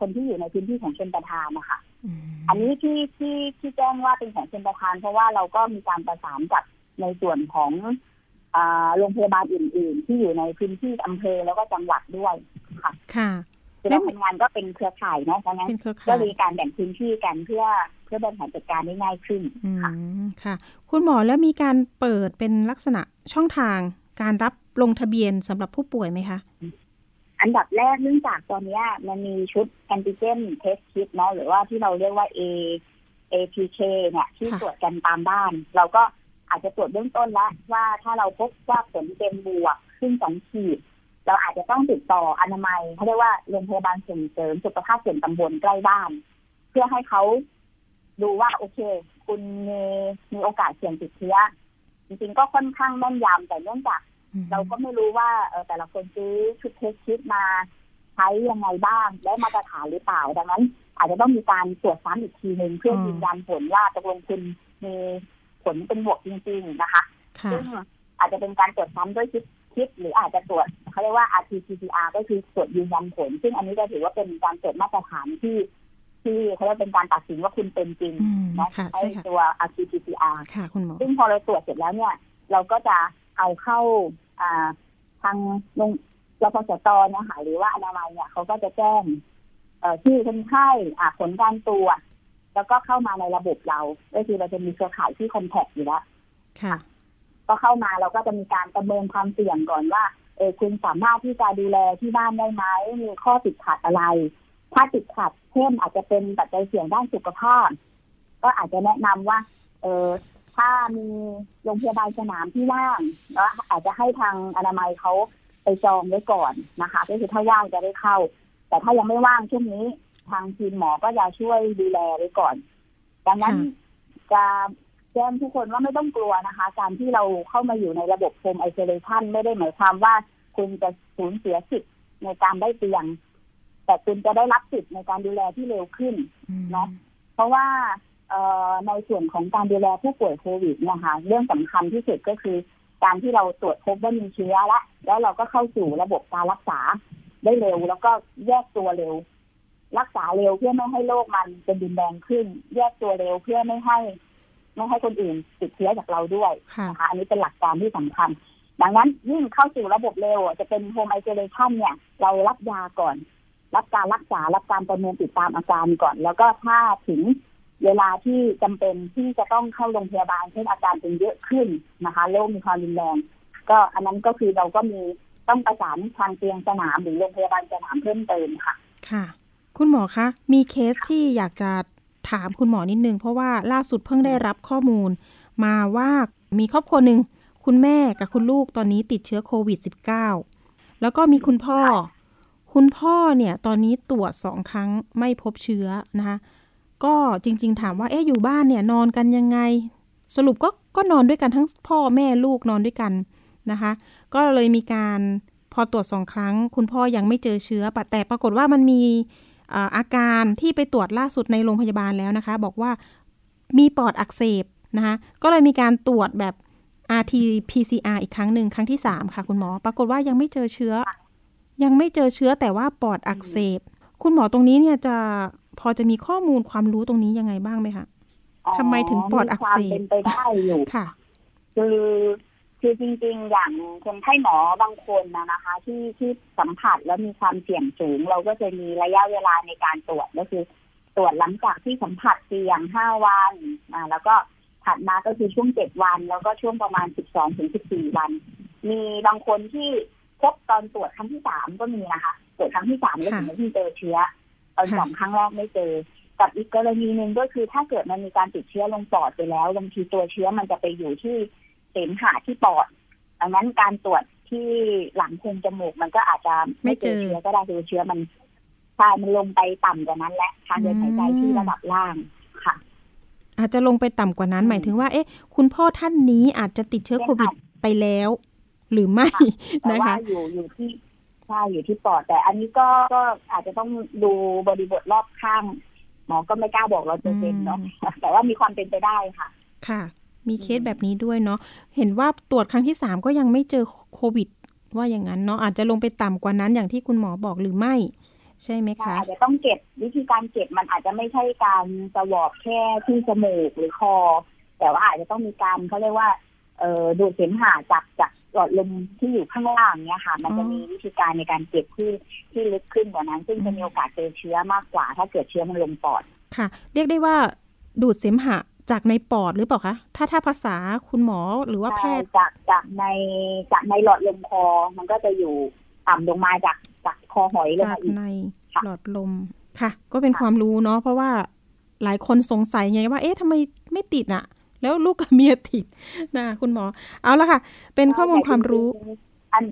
คนที่อยู่ในพื้นที่ของชนประทานนะคะอืมอันนี้ที่ที่ที่แจ้งว่าเป็นของชนประทาน เพราะว่าเราก็มีการประสานกับในส่วนของอ่าโรงพยาบาลอื่น ๆ ที่อยู่ในพื้นที่อำเภอแล้วก็จังหวัดด้วย ค่ะคือแล้เราวทำงานก็เป็นเครือข่ายเนาะเพราะงั้นเป็นเครือก็ข่ายมีการแบ่งพื้นที่กันเพื่อเพื่อบริหารจัดการได้ง่ายขึ้นอืค่ะมค่ะ คุณหมอแล้วมีการเปิดเป็นลักษณะช่องทางการรับลงทะเบียนสำหรับผู้ป่วยไหมคะ อันดับแรกเนื่องจากตอนเนี้ยมันมีชุดแอนติเจนเทสคิดเนาะหรือว่าที่เราเรียกว่า A APK เนี่ยที่ค่ะตรวจกันตามบ้าน เราก็อาจจะตรวจเบื้องต้นแล้วว่าถ้าเราพบว่าผลเป็นบวกขึ้นสองขีด เราอาจจะต้องติดต่ออนามัยเขาเรียกว่าโรงพยาบาลส่งเสริมสุขภาพส่วนตำบลใกล้บ้าน เพื่อให้เขาดูว่าโอเค คุณมีมีโอกาสเสี่ยงติดเชื้อจริงๆก็ค่อนข้างแม่นยำแต่เนื่องจากอืมเราก็ไม่รู้ว่าเออแต่ละคนซื้อชุดเทสคิดมาใช้ยังไงบ้างได้มาตรฐานหรือเปล่า ดังนั้น อาจจะต้องมีการตรวจซ้ำอีกทีหนึ่งเพื่อยืนยันผลว่าตกลงคุณมีผลเป็นบวกจริง ๆ นะคะค่ะซึ่งอาจจะเป็นการตรวจซ้ำด้วยคิด คิดหรืออาจจะตรวจเขาเรียกว่า RT-PCR ก็คือตรวจยืนยันผล ซึ่งอันนี้จะถือว่าเป็นการตรวจมาตรฐานที่ ที่เขาเรียกเป็นการตัดสินว่าคุณเป็นจริงอืมเนาะค่ะให้ใช่ค่ะตัว RT-PCR ค่ะคุณหมอซึ่งพอเราตรวจเสร็จแล้วเนี่ย เราก็จะเอาเข้าอ่าทางโรงรพสตเนี่ยค่ะหรือว่าอนามัยเนี่ยเขาก็จะแจ้งเอ่อชื่อคนไข้อ่าผลการตรวจแล้วก็เข้ามาในระบบเราก็คือเราจะมีเครือข่ายที่คอนแทคอยู่แล้วค่ะ ก็เข้ามาเราก็จะมีการประเมินความเสี่ยงก่อนว่าเออคุณสามารถที่จะดูแลที่บ้านได้ไหมมีข้อติดขัดอะไร ถ้าติดขัดเช่นอาจจะเป็นปัจจัยเสี่ยงด้านสุขภาพ ก็อาจจะแนะนำว่า เออถ้ามีโรงพยาบาลสนามที่ว่างแล้วอาจจะให้ทางอนามัยเขาไปจองไว้ก่อนนะคะก็คือถ้าว่างจะได้เข้า แต่ถ้ายังไม่ว่างช่วงนี้ ทางทีมหมอก็จะช่วยดูแลไว้ก่อน ดังนั้นจะ แจ้งทุกคนว่าไม่ต้องกลัวนะคะ การที่เราเข้ามาอยู่ในระบบโฮมไอโซเลชันไม่ได้หมายความว่าคุณจะสูญเสียสิทธิ์ในการได้เตียง แต่คุณจะได้รับสิทธิ์ในการดูแลที่เร็วขึ้นเนาะเพราะว่าในส่วนของการดูแลผู้ป่วยโควิดนะคะเรื่องสำคัญที่สุดก็คือ การที่เราตรวจพบว่ามีเชื้อแล้วแล้วเราก็เข้าสู่ระบบการรักษาได้เร็ว แล้วก็แยกตัวเร็ว รักษาเร็วเพื่อไม่ให้โรคมันเป็นดินแดงขึ้น แยกตัวเร็วเพื่อไม่ให้ ไม่ให้คนอื่นติดเชื้อจากเราด้วยนะคะอันนี้เป็นหลักการที่สำคัญ ดังนั้นยิ่งเข้าสู่ระบบเร็วจะเป็น home isolation เนี่ย เรารับยาก่อน รับการรักษารับการประเมินติดตามอาการก่อน แล้วก็ถ้าถึงเวลาที่จำเป็นที่จะต้องเข้าโรงพยาบาลเช่นอาการเป็นเยอะขึ้นนะคะโรคมีความรุนแรงก็อันนั้นก็คือเราก็มีต้องประสานทางเตียงสนามหรือโรงพยาบาลสนามเพิ่มเติมค่ะ ค่ะ คุณหมอคะ มีเคสที่อยากจะ ถามคุณหมอนิดนึง เพราะว่าล่าสุดเพิ่งได้รับข้อมูล มาว่ามีครอบครัวหนึ่งคุณแม่กับคุณลูกตอนนี้ติดเชื้อโควิด -19 แล้วก็มีคุณพ่อ คุณพ่อเนี่ยตอนนี้ตรวจสองครั้งไม่พบเชื้อนะคะก็จริง ๆ ถามว่าเอ๊ะอยู่บ้านเนี่ยนอนกันยังไง สรุปก็ก็นอนด้วยกันทั้งพ่อแม่ลูกนอนด้วยกันนะคะ ก็เลยมีการพอตรวจสองครั้ง คุณพ่อยังไม่เจอเชื้อแต่ปรากฏว่ามันมี อาการที่ไปตรวจล่าสุดในโรงพยาบาลแล้วนะคะ บอกว่ามีปอดอักเสบนะคะก็เลยมีการตรวจแบบ rt pcr อีกครั้งหนึ่งครั้งที่ 3 ค่ะคุณหมอ ปรากฏว่ายังไม่เจอเชื้อ ยังไม่เจอเชื้อแต่ว่าปอดอักเสบ คุณหมอตรงนี้เนี่ยจะพอจะมีข้อมูลความรู้ตรงนี้ยังไงบ้างไหมคะทำไมถึงปอดอักเสบเป็นไปได้อยู่ค่ะ คือ คือจริงๆ อย่างคนไข้หมอบางคนนะนะคะ ที่ที่สัมผัสแล้วมีความเสี่ยงสูง เราก็จะมีระยะเวลาในการตรวจก็คือ ตรวจหลังจากที่สัมผัสเสี่ยงห้าวันอ่าแล้วก็ถัดมาก็คือช่วงเจ็ดวัน แล้วก็ช่วงประมาณสิบสองถึงสิบสี่วัน มีบางคนที่พบตอนตรวจครั้งที่สามก็มีนะคะตรวจครั้งที่สามแล้วถึงที่เจอเชื้อตอนสองครั้งแรกไม่เจอกับอีกกรณีหนึ่งก็คือถ้าเกิดมันมีการติดเชื้อลงปอดไปแล้วบางทีตัวเชื้อมันจะไปอยู่ที่ เสมหะที่ปอดดังนั้นการตรวจที่หลังโพรงจมูกมันก็อาจจะไม่เจอเชื้อก็ได้คือเชื้อมันใช่มันลงไปต่ำกว่านั้นแหละทางเดินหายใจที่ระดับล่างค่ะ อาจจะลงไปต่ำกว่านั้น หมายถึงว่าเอ๊ะ คุณพ่อท่านนี้อาจจะติดเชื้อโควิดไปแล้ว หรือไม่นะคะอยู่อยู่ที่ใช่อยู่ที่ปอด แต่อันนี้ก็ก็อาจจะต้องดูบริบทรอบข้างหมอก็ไม่กล้าบอกเราเปอร์เซ็นต์เนาะแต่ว่ามีความเป็นไปได้ค่ะ ค่ะ มีเคสแบบนี้ด้วยเนาะเห็นว่าตรวจครั้งที่สามก็ยังไม่เจอโควิด ว่าอย่างนั้นเนาะอาจจะลงไปต่ำกว่านั้นอย่างที่คุณหมอบอกหรือไม่ ใช่ไหมคะอาจจะต้องเก็บวิธีการเก็บมันอาจจะไม่ใช่การสวอบแค่ที่จมูกหรือคอ แต่ว่าอาจจะต้องมีการเขาเรียกว่าเอ่อดูดเสมหะจากจากหลอดลมที่อยู่ข้างล่างเนี่ยค่ะ มันจะมีวิธีการในการเก็บที่ที่ลึกขึ้นกว่านั้น ซึ่งจะมีโอกาสเจอเชื้อมากกว่า ถ้าเกิดเชื้อมันลงปอดค่ะ เรียกได้ว่าดูดเสมหะ จากในปอดหรือเปล่าคะ ถ้าถ้าภาษาคุณหมอหรือว่าแพทย์จากจากในจากในหลอดลมคอ มันก็จะอยู่ต่ำลงมาจากจากคอหอยเลยจากในหลอดลมค่ะ ก็เป็นความรู้เนาะเพราะว่าหลายคนสงสัยไงว่า เอ๊ะทำไมไม่ติดอะแล้วลูกกับเมียติดนะคุณหมอ เอาละค่ะ เป็นข้อมูลความรู้ อัน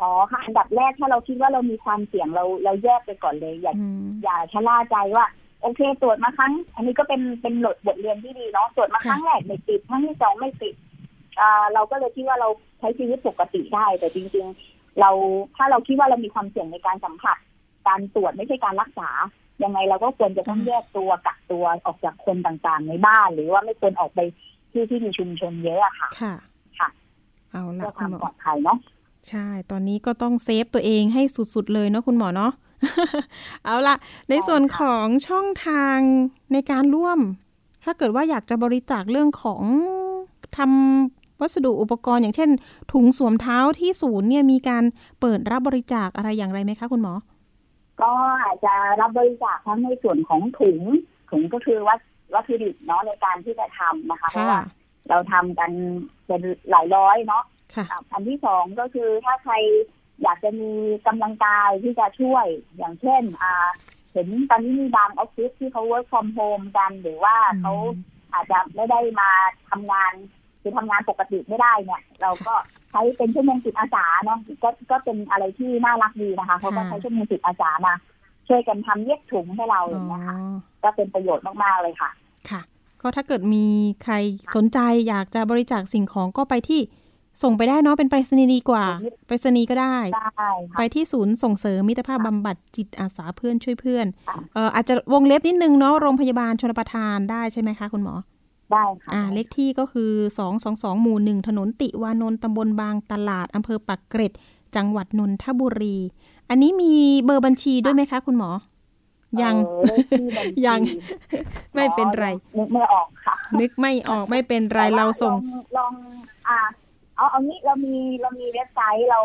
อ๋อค่ะอันดับแรกถ้าเราคิดว่าเรามีความเสี่ยงเราเราแยกไปก่อนเลย อย่าอย่าชะล่าใจว่า โอเคตรวจมาครั้ง อันนี้ก็เป็นเป็นหลดบทเรียนที่ดีเนาะตรวจมาครั้งแรกไม่ติดครั้งที่สองไม่ติดอ่าเราก็เลยคิดว่าเราใช้ชีวิตปกติได้ แต่จริง ๆ เราถ้าเราคิดว่าเรามีความเสี่ยงในการสัมผัส การตรวจไม่ใช่การรักษา ยังไงเราก็ควรจะต้องแยกตัวกักตัวออกจากคนต่างๆ ในบ้าน หรือว่าไม่ควรออกไปที่ที่มีชุมชนเยอะอะค่ะ ค่ะ ค่ะ เอาละคุณหมอปลอดภัยเนาะใช่ ตอนนี้ก็ต้องเซฟตัวเองให้สุดๆเลยเนาะคุณหมอเนาะ เอาละในส่วนของช่องทางในการร่วม ถ้าเกิดว่าอยากจะบริจาคเรื่องของทำวัสดุอุปกรณ์ อย่างเช่น ถุงสวมเท้าที่ศูนย์เนี่ยมีการเปิดรับบริจาคอะไรอย่างไรไหมคะคุณหมอ ก็อาจจะรับบริจาคทั้งในส่วนของถุง ถุงก็คือว่าวัตถุดิบเนาะในการที่จะทำนะคะเพราะว่าเราทำกันเป็นหลายร้อยเนาะอันที่สองก็คือถ้าใคร อยากจะมีกำลังกายที่จะช่วยอย่างเช่น อ่า เห็นตอนนี้มีบางออฟฟิศที่เขา work from home กันหรือว่าเขาอาจจะไม่ได้มาทำงานคือทำงานปกติไม่ได้เนี่ย เราก็ใช้เป็นชั่วโมงจิตอาสาเนาะก็ก็เป็นอะไรที่น่ารักดีนะคะเขาก็ใช้ชั่วโมงจิตอาสามาช่วยกันทำเย็บถุงให้เราอย่างเงี้ยค่ะก็เป็นประโยชน์มากๆเลยค่ะ ค่ะ ก็ถ้าเกิดมีใครสนใจอยากจะบริจาคสิ่งของก็ไปที่ ส่งไปได้เนาะเป็นไปรษณีย์ดีกว่า ไปรษณีย์ก็ได้ได้ค่ะไปที่ศูนย์ส่งเสริมมิตรภาพบำบัดจิตอาสาเพื่อนช่วยเพื่อนค่ะเอ่ออาจจะวงเล็บนิดนึงเนาะโรงพยาบาลชนประทานได้ใช่ไหมคะคุณหมอได้ค่ะอ่าเลขที่ก็คือ 222 หมู่หนึ่งถนนติวานนท์ตำบลบางตลาด อำเภอปักเกร็ด จังหวัดนนทบุรี อันนี้มีเบอร์บัญชีด้วยไหมคะ คุณหมอ ยังเออเลขที่บัญชียังไม่เป็นไร นึกไม่ออกค่ะ นึกไม่ออกไม่เป็นไรเราส่ง ลองลองอ่า เอาเอางี้เรามีเรามีเว็บไซต์เรา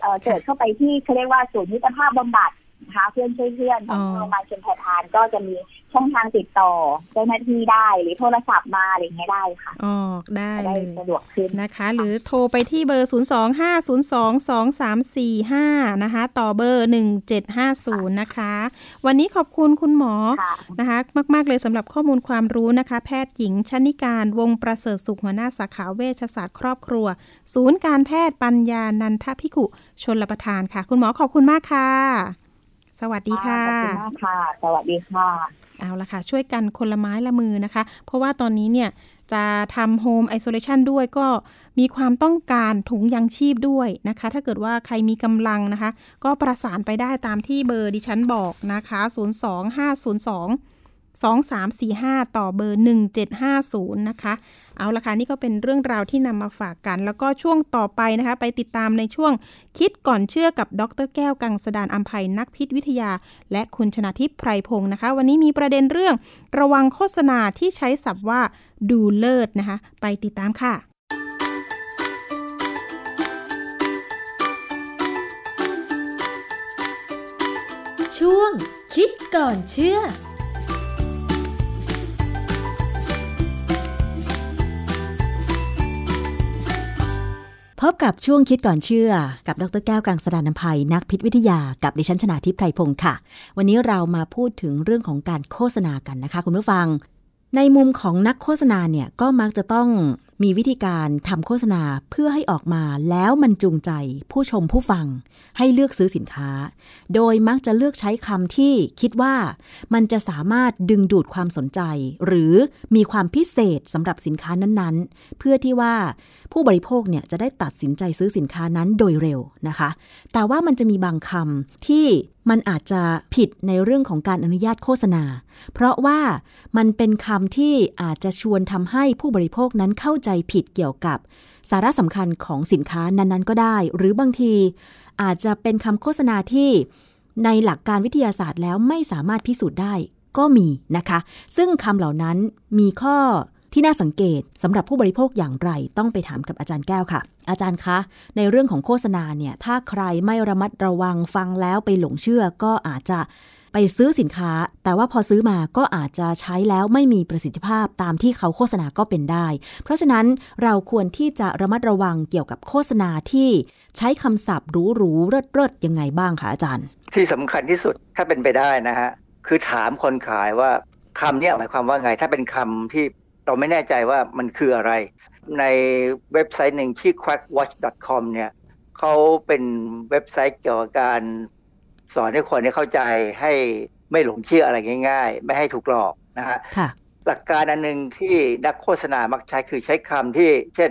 เอ่อเสิดเข้าไปที่เขาเรียกว่าศูนย์มิตรภาพบำบัด นะคะเพื่อนช่วยเพื่อนของอ๋อโรงพยาบาลชนประทานก็จะมีช่องทางติดต่อเจ้าหน้าที่ได้หรือโทรศัพท์มาอะไรอย่างเงี้ยได้ค่ะออกได้จะได้เลยสะดวกขึ้นนะคะ หรือโทรไปที่เบอร์ 025022345 นะคะ ต่อเบอร์ 1750 นะคะ วันนี้ขอบคุณคุณหมอค่ะนะคะ มาก ๆ เลยสำหรับข้อมูลความรู้นะคะ แพทย์หญิงชนิการวงประเสริฐสุขหัวหน้าสาขาเวชศาสตร์ครอบครัว ศูนย์การแพทย์ปัญญานันทพิขุชนลประทานค่ะ คุณหมอขอบคุณมากค่ะ สวัสดีค่ะขอบคุณมากค่ะ สวัสดีค่ะ เอาละค่ะ ช่วยกันคนละไม้ละมือนะคะ เพราะว่าตอนนี้เนี่ยจะทำโฮมไอโซเลชันด้วยก็มีความต้องการถุงยังชีพด้วยนะคะ ถ้าเกิดว่าใครมีกำลังนะคะ ก็ประสานไปได้ตามที่เบอร์ดิฉันบอกนะคะ 02502 2345 ต่อเบอร์ 1750 นะคะ เอาละค่ะ นี่ก็เป็นเรื่องราวที่นำมาฝากกัน แล้วก็ช่วงต่อไปนะคะ ไปติดตามในช่วงคิดก่อนเชื่อกับดรแก้วกังสดานอัมภัยนักพิษวิทยา และคุณชนาทิพย์ไพรพงศ์นะคะ วันนี้มีประเด็นเรื่องระวังโฆษณาที่ใช้ศัพท์ว่าดูเลิศนะคะ ไปติดตามค่ะช่วงคิดก่อนเชื่อ บกับช่วงคิดก่อนเชื่อ กับดรแก้วกังสดานนภัยนักพิษวิทยากับดิฉันชนาทิพย์ไพรพงศ์ค่ะ วันนี้เรามาพูดถึงเรื่องของการโฆษณากันนะคะ คุณผู้ฟัง ในมุมของนักโฆษณาเนี่ยก็มักจะต้อง มีวิธีการทำโฆษณาเพื่อให้ออกมาแล้วมันจูงใจผู้ชมผู้ฟังให้เลือกซื้อสินค้า โดยมักจะเลือกใช้คำที่คิดว่ามันจะสามารถดึงดูดความสนใจ หรือมีความพิเศษสำหรับสินค้านั้นๆ เพื่อที่ว่าผู้บริโภคเนี่ยจะได้ตัดสินใจซื้อสินค้านั้นโดยเร็วนะคะ แต่ว่ามันจะมีบางคำที่มันอาจจะผิดในเรื่องของการอนุญาตโฆษณา เพราะว่ามันเป็นคำที่อาจจะชวนทำให้ผู้บริโภคนั้นเข้าใจผิดเกี่ยวกับสาระสำคัญของสินค้านั้นๆ ก็ได้ หรือบางทีอาจจะเป็นคำโฆษณาที่ในหลักการวิทยาศาสตร์แล้วไม่สามารถพิสูจน์ได้ก็มีนะคะ ซึ่งคำเหล่านั้นมีข้อที่น่าสังเกตสำหรับผู้บริโภคอย่างไรต้องไปถามกับอาจารย์แก้วค่ะ อาจารย์คะ ในเรื่องของโฆษณาเนี่ย ถ้าใครไม่ระมัดระวังฟังแล้วไปหลงเชื่อก็อาจจะ ไปซื้อสินค้า แต่ว่าพอซื้อมาก็อาจจะใช้แล้วไม่มีประสิทธิภาพตามที่เขาโฆษณาก็เป็นได้ เพราะฉะนั้นเราควรที่จะระมัดระวังเกี่ยวกับโฆษณาที่ใช้คำศัพท์หรูๆเลิศๆยังไงบ้างคะอาจารย์ ที่สำคัญที่สุดถ้าเป็นไปได้นะฮะคือถามคนขายว่าคำนี้หมายความว่าไง ถ้าเป็นคำที่เราไม่แน่ใจว่ามันคืออะไร ในเว็บไซต์หนึ่งที่ quackwatch.com เนี่ยเขาเป็นเว็บไซต์เกี่ยวกับการ สอนให้คนได้เข้าใจให้ไม่หลงเชื่ออะไรง่าย ๆ ไม่ให้ถูกหลอกนะฮะค่ะหลักการอันหนึ่งที่นักโฆษณามักใช้คือใช้คำที่เช่น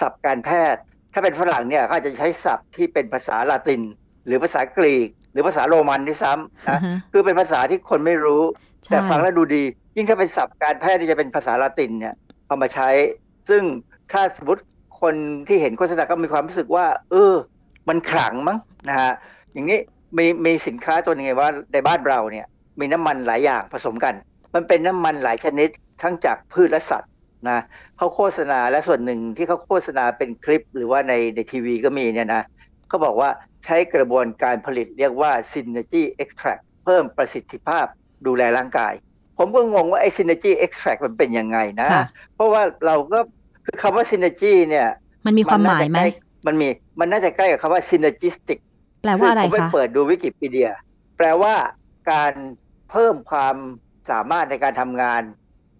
ศัพท์การแพทย์ ถ้าเป็นฝรั่งเนี่ยเขาอาจจะใช้ศัพท์ที่เป็นภาษาลาติน หรือภาษากรีก หรือภาษาโรมันด้วยซ้ำอ่านะฮะคือเป็นภาษาที่คนไม่รู้ใช่แต่ฟังแล้วดูดี ยิ่งถ้าเป็นศัพท์การแพทย์ที่จะเป็นภาษาลาตินเนี่ยเอามาใช้ ซึ่งถ้าสมมติคนที่เห็นโฆษณาก็มีความรู้สึกว่า เออ มันขลังมั้งนะฮะอย่างนี้ มีมีสินค้าตัวหนึงไงว่าในบ้านเราเนี่ยมีน้ำมันหลายอย่างผสมกัน มันเป็นน้ำมันหลายชนิดทั้งจากพืชและสัตว์นะเขาโฆษณาและส่วนหนึ่งที่เขาโฆษณาเป็นคลิปหรือว่าในในทีวีก็มีเนี่ยนะเขาบอกว่าใช้กระบวนการผลิตเรียกว่า synergy extract เพิ่มประสิทธิภาพดูแลร่างกาย ผมก็งงว่าไอ้ synergy extract มันเป็นยังไงนะค่ะเพราะว่าเราก็คือคำว่า synergy เนี่ย มันมีความหมายไหมนน่จะใกล้มันมีมันน่าจะใกล้กับคำว่า synergistic แปลว่าอะไรผมไปคะเปิดดูวิกิพีเดีย แปลว่าการเพิ่มความสามารถในการทำงาน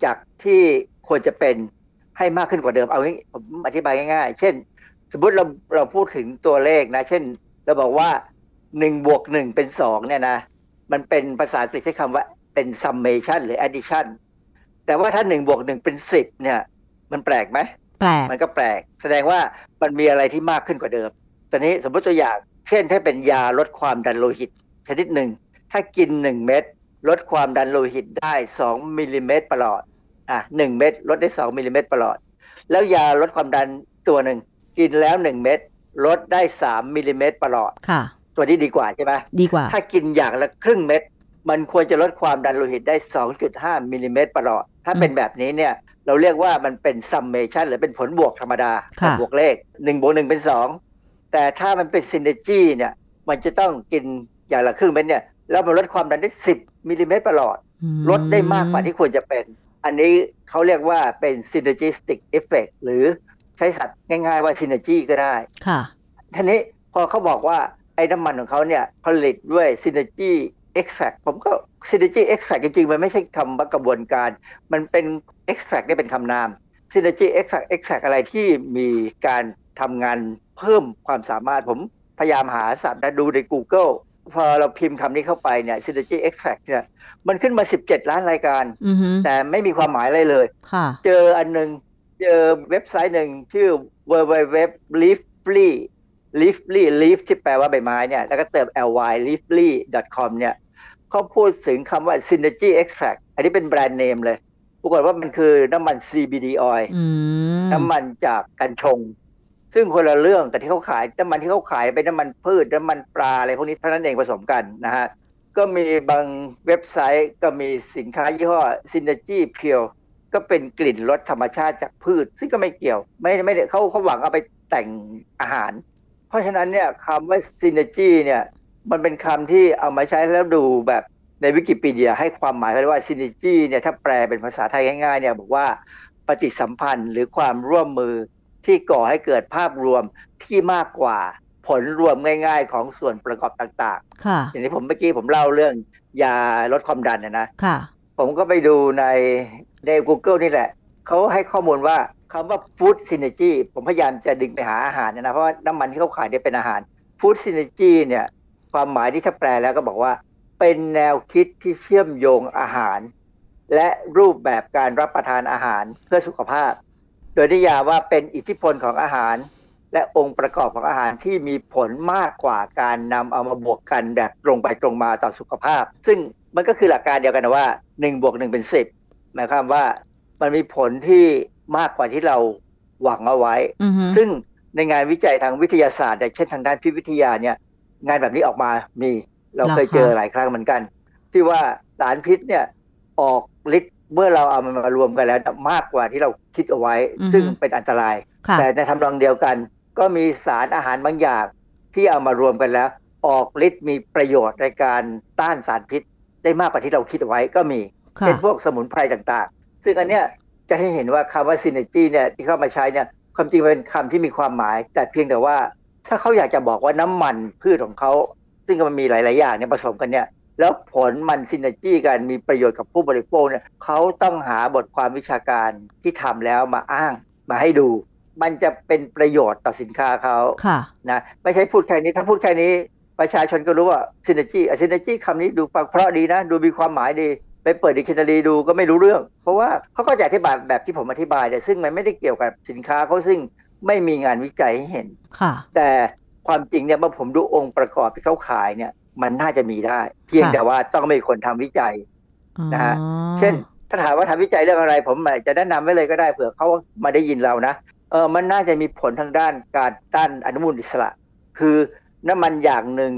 จากที่ควรจะเป็นให้มากขึ้นกว่าเดิมเอางี้ผมอธิบายง่ายๆ เช่น สมมติเราเราพูดถึงตัวเลขนะ เช่น เราบอกว่าหนึ่งบวกหนึ่งเป็นสองเนี่ยนะ มันเป็นภาษาอังกฤษใช้คำว่าเป็น summation หรือ addition แต่ว่าถ้าหนึ่งบวกหนึ่งเป็นสิบเนี่ย มันแปลกไหมแปลก มันก็แปลก แสดงว่ามันมีอะไรที่มากขึ้นกว่าเดิมตอนนี้สมมติตัวอย่าง เช่นถ้าเป็นยาลดความดันโลหิต ชนิดหนึ่ง ถ้ากินหนึ่งเม็ดลดความดันโลหิตได้สองมิลลิเมตรประหลอดอะหนึ่งเม็ดลดได้สองมิลลิเมตรประหลอด แล้วยาลดความดันตัวหนึ่งกินแล้วหนึ่งเม็ดลดได้สามมิลลิเมตรประหลอดค่ะ ตัวนี้ดีกว่าใช่ไหมดีกว่า ถ้ากินอย่างละครึ่งเม็ดมันควรจะลดความดันโลหิตได้ 2.5มิลลิเมตรประหลอด ถ้าเป็นแบบนี้เนี่ยเราเรียกว่ามันเป็น summation หรือเป็นผลบวกธรรมดาค่ะบวกเลข1บวก1เป็น 2 แต่ถ้ามันเป็น synergy เนี่ย มันจะต้องกินอย่างละครึ่งเม็ดเนี่ย แล้วมันลดความดันได้ 10มิลลิเมตรประหลอดอืมลดได้มากกว่าที่ควรจะเป็น อันนี้เขาเรียกว่าเป็น synergistic effect หรือใช้ศัพท์ง่ายๆว่า synergy ก็ได้ ค่ะทีนี้พอเขาบอกว่าไอ้น้ำมันของเขาเนี่ยผลิตด้วย synergy extract ผมก็ synergy extract จริงๆ มันไม่ใช่คำว่ากระบวนการ มันเป็น extract เนี่ยเป็นคำนาม synergy extract extract อะไรที่มีการทำงาน เพิ่มความสามารถผมพยายามหาสับนะดูใน Google พอเราพิมพ์คำนี้เข้าไปเนี่ย synergy extract เนี่ย มันขึ้นมา 17 ล้านรายการอือฮึแต่ไม่มีความหมายอะไรเลยค่ะเจออันหนึ่งเจอเว็บไซต์หนึ่งชื่อ www leafly leafly leaf ที่แปลว่าใบไม้เนี่ย แล้วก็เติม ly leafly com เนี่ยเขาพูดถึงคำว่า synergy extract อันนี้เป็นแบรนด์เนมเลย ปรากฏว่ามันคือน้ำมัน CBD oil อืมน้ำมันจากกัญชง ซึ่งคนละเรื่องกับที่เขาขายน้ำมันที่เขาขายเป็นน้ำมันพืชน้ำมันปลาอะไรพวกนี้เท่านั้นเองผสมกันนะฮะก็มีบางเว็บไซต์ก็มีสินค้ายี่ห้อ Synergy Pure ก็เป็นกลิ่นรสธรรมชาติจากพืช ซึ่งก็ไม่เกี่ยว ไม่ไม่ได้เขาเขาหวังเอาไปแต่งอาหาร เพราะฉะนั้นเนี่ยคำว่า Synergy เนี่ยมันเป็นคำที่เอามาใช้แล้วดูแบบในวิกิพีเดียให้ความหมายเขาเรียว่า Synergy เนี่ยถ้าแปลเป็นภาษาไทยง่ายๆเนี่ยบอกว่าปฏิสัมพันธ์หรือความร่วมมือ ที่ก่อให้เกิดภาพรวมที่มากกว่าผลรวมง่าย ๆ ของส่วนประกอบต่างค่ะๆอย่างที่ผมเมื่อกี้ผมเล่าเรื่องยาลดความดันนะนะค่ะผมก็ไปดูในใน Google นี่แหละ เขาให้ข้อมูลว่าคำว่า food synergy ผมพยายามจะดึงไปหาอาหารเนยนะเพราะว่าน้ำมันที่เขาขายเนี่ยเป็นอาหาร food synergy เนี่ยความหมายที่ถ้าแปลแล้วก็บอกว่า เป็นแนวคิดที่เชื่อมโยงอาหาร และรูปแบบการรับประทานอาหารเพื่อสุขภาพ โดยนิยามว่าเป็นอิทธิพลของอาหาร และองค์ประกอบของอาหารที่มีผลมากกว่าการนำเอามาบวกกันแบบตรงไปตรงมาต่อสุขภาพ ซึ่งมันก็คือหลักการเดียวกันนะว่า1บวก1เป็น 10 หมายความว่ามันมีผลที่มากกว่าที่เราหวังเอาไว้อือฮึซึ่งในงานวิจัยทางวิทยาศาสตร์เนี่ยเช่นทางด้านพิษวิทยาเนี่ย งานแบบนี้ออกมามี เราเคยเจอหลายครั้งเหมือนกัน ที่ว่าสารพิษเนี่ยออกฤทธิ์ เมื่อเราเอามันมารวมกันแล้วมากกว่าที่เราคิดเอาไว้ ซึ่งเป็นอันตรายค่ะแต่ในทำนองเดียวกัน ก็มีสารอาหารบางอย่าง ที่เอามารวมกันแล้ว ออกฤทธิ์มีประโยชน์ในการต้านสารพิษ ได้มากกว่าที่เราคิดเอาไว้ก็มีค่ะเช่นพวกสมุนไพรต่างๆ ซึ่งอันเนี้ยจะให้เห็นว่าคำว่า synergy เนี่ยที่เข้ามาใช้เนี่ยความจริงเป็นคำที่มีความหมาย แต่เพียงแต่ว่าถ้าเขาอยากจะบอกว่าน้ำมันพืชของเขาซึ่งมันมีหลาย ๆ อย่างเนี่ยผสมกันเนี่ย แล้วผลมัน synergy กันมีประโยชน์กับผู้บริโภคเนี่ยเขาต้องหาบทความวิชาการที่ทำแล้วมาอ้างมาให้ดู มันจะเป็นประโยชน์ต่อสินค้าเขาค่ะนะไม่ใช่พูดแค่นี้ถ้าพูดแค่นี้ ประชาชนก็รู้ว่า synergy synergy คำนี้ดูฟังเพราะดีนะ ดูมีความหมายดีไปเปิดดิกชันนารีดูก็ไม่รู้เรื่อง เพราะว่าเขาก็จะอธิบายแบบที่ผมอธิบายแต่ซึ่งมันไม่ได้เกี่ยวกับสินค้าเขาซึ่งไม่มีงานวิจัยให้เห็นค่ะ แต่ความจริงเนี่ยเมื่อผมดูองค์ประกอบที่เขาขายเนี่ย มันน่าจะมีได้ เพียงค่ะแต่ว่าต้องมีคนทำวิจัยนะฮะอ๋อเช่น ถ้าถามว่าทำวิจัยเรื่องอะไร ผมอาจจะแนะนำไว้เลยก็ได้เผื่อเขามาได้ยินเรานะเออมันน่าจะมีผลทางด้านการต้านอนุมูลอิสระ คือน้ำมันอย่างหนึ่ง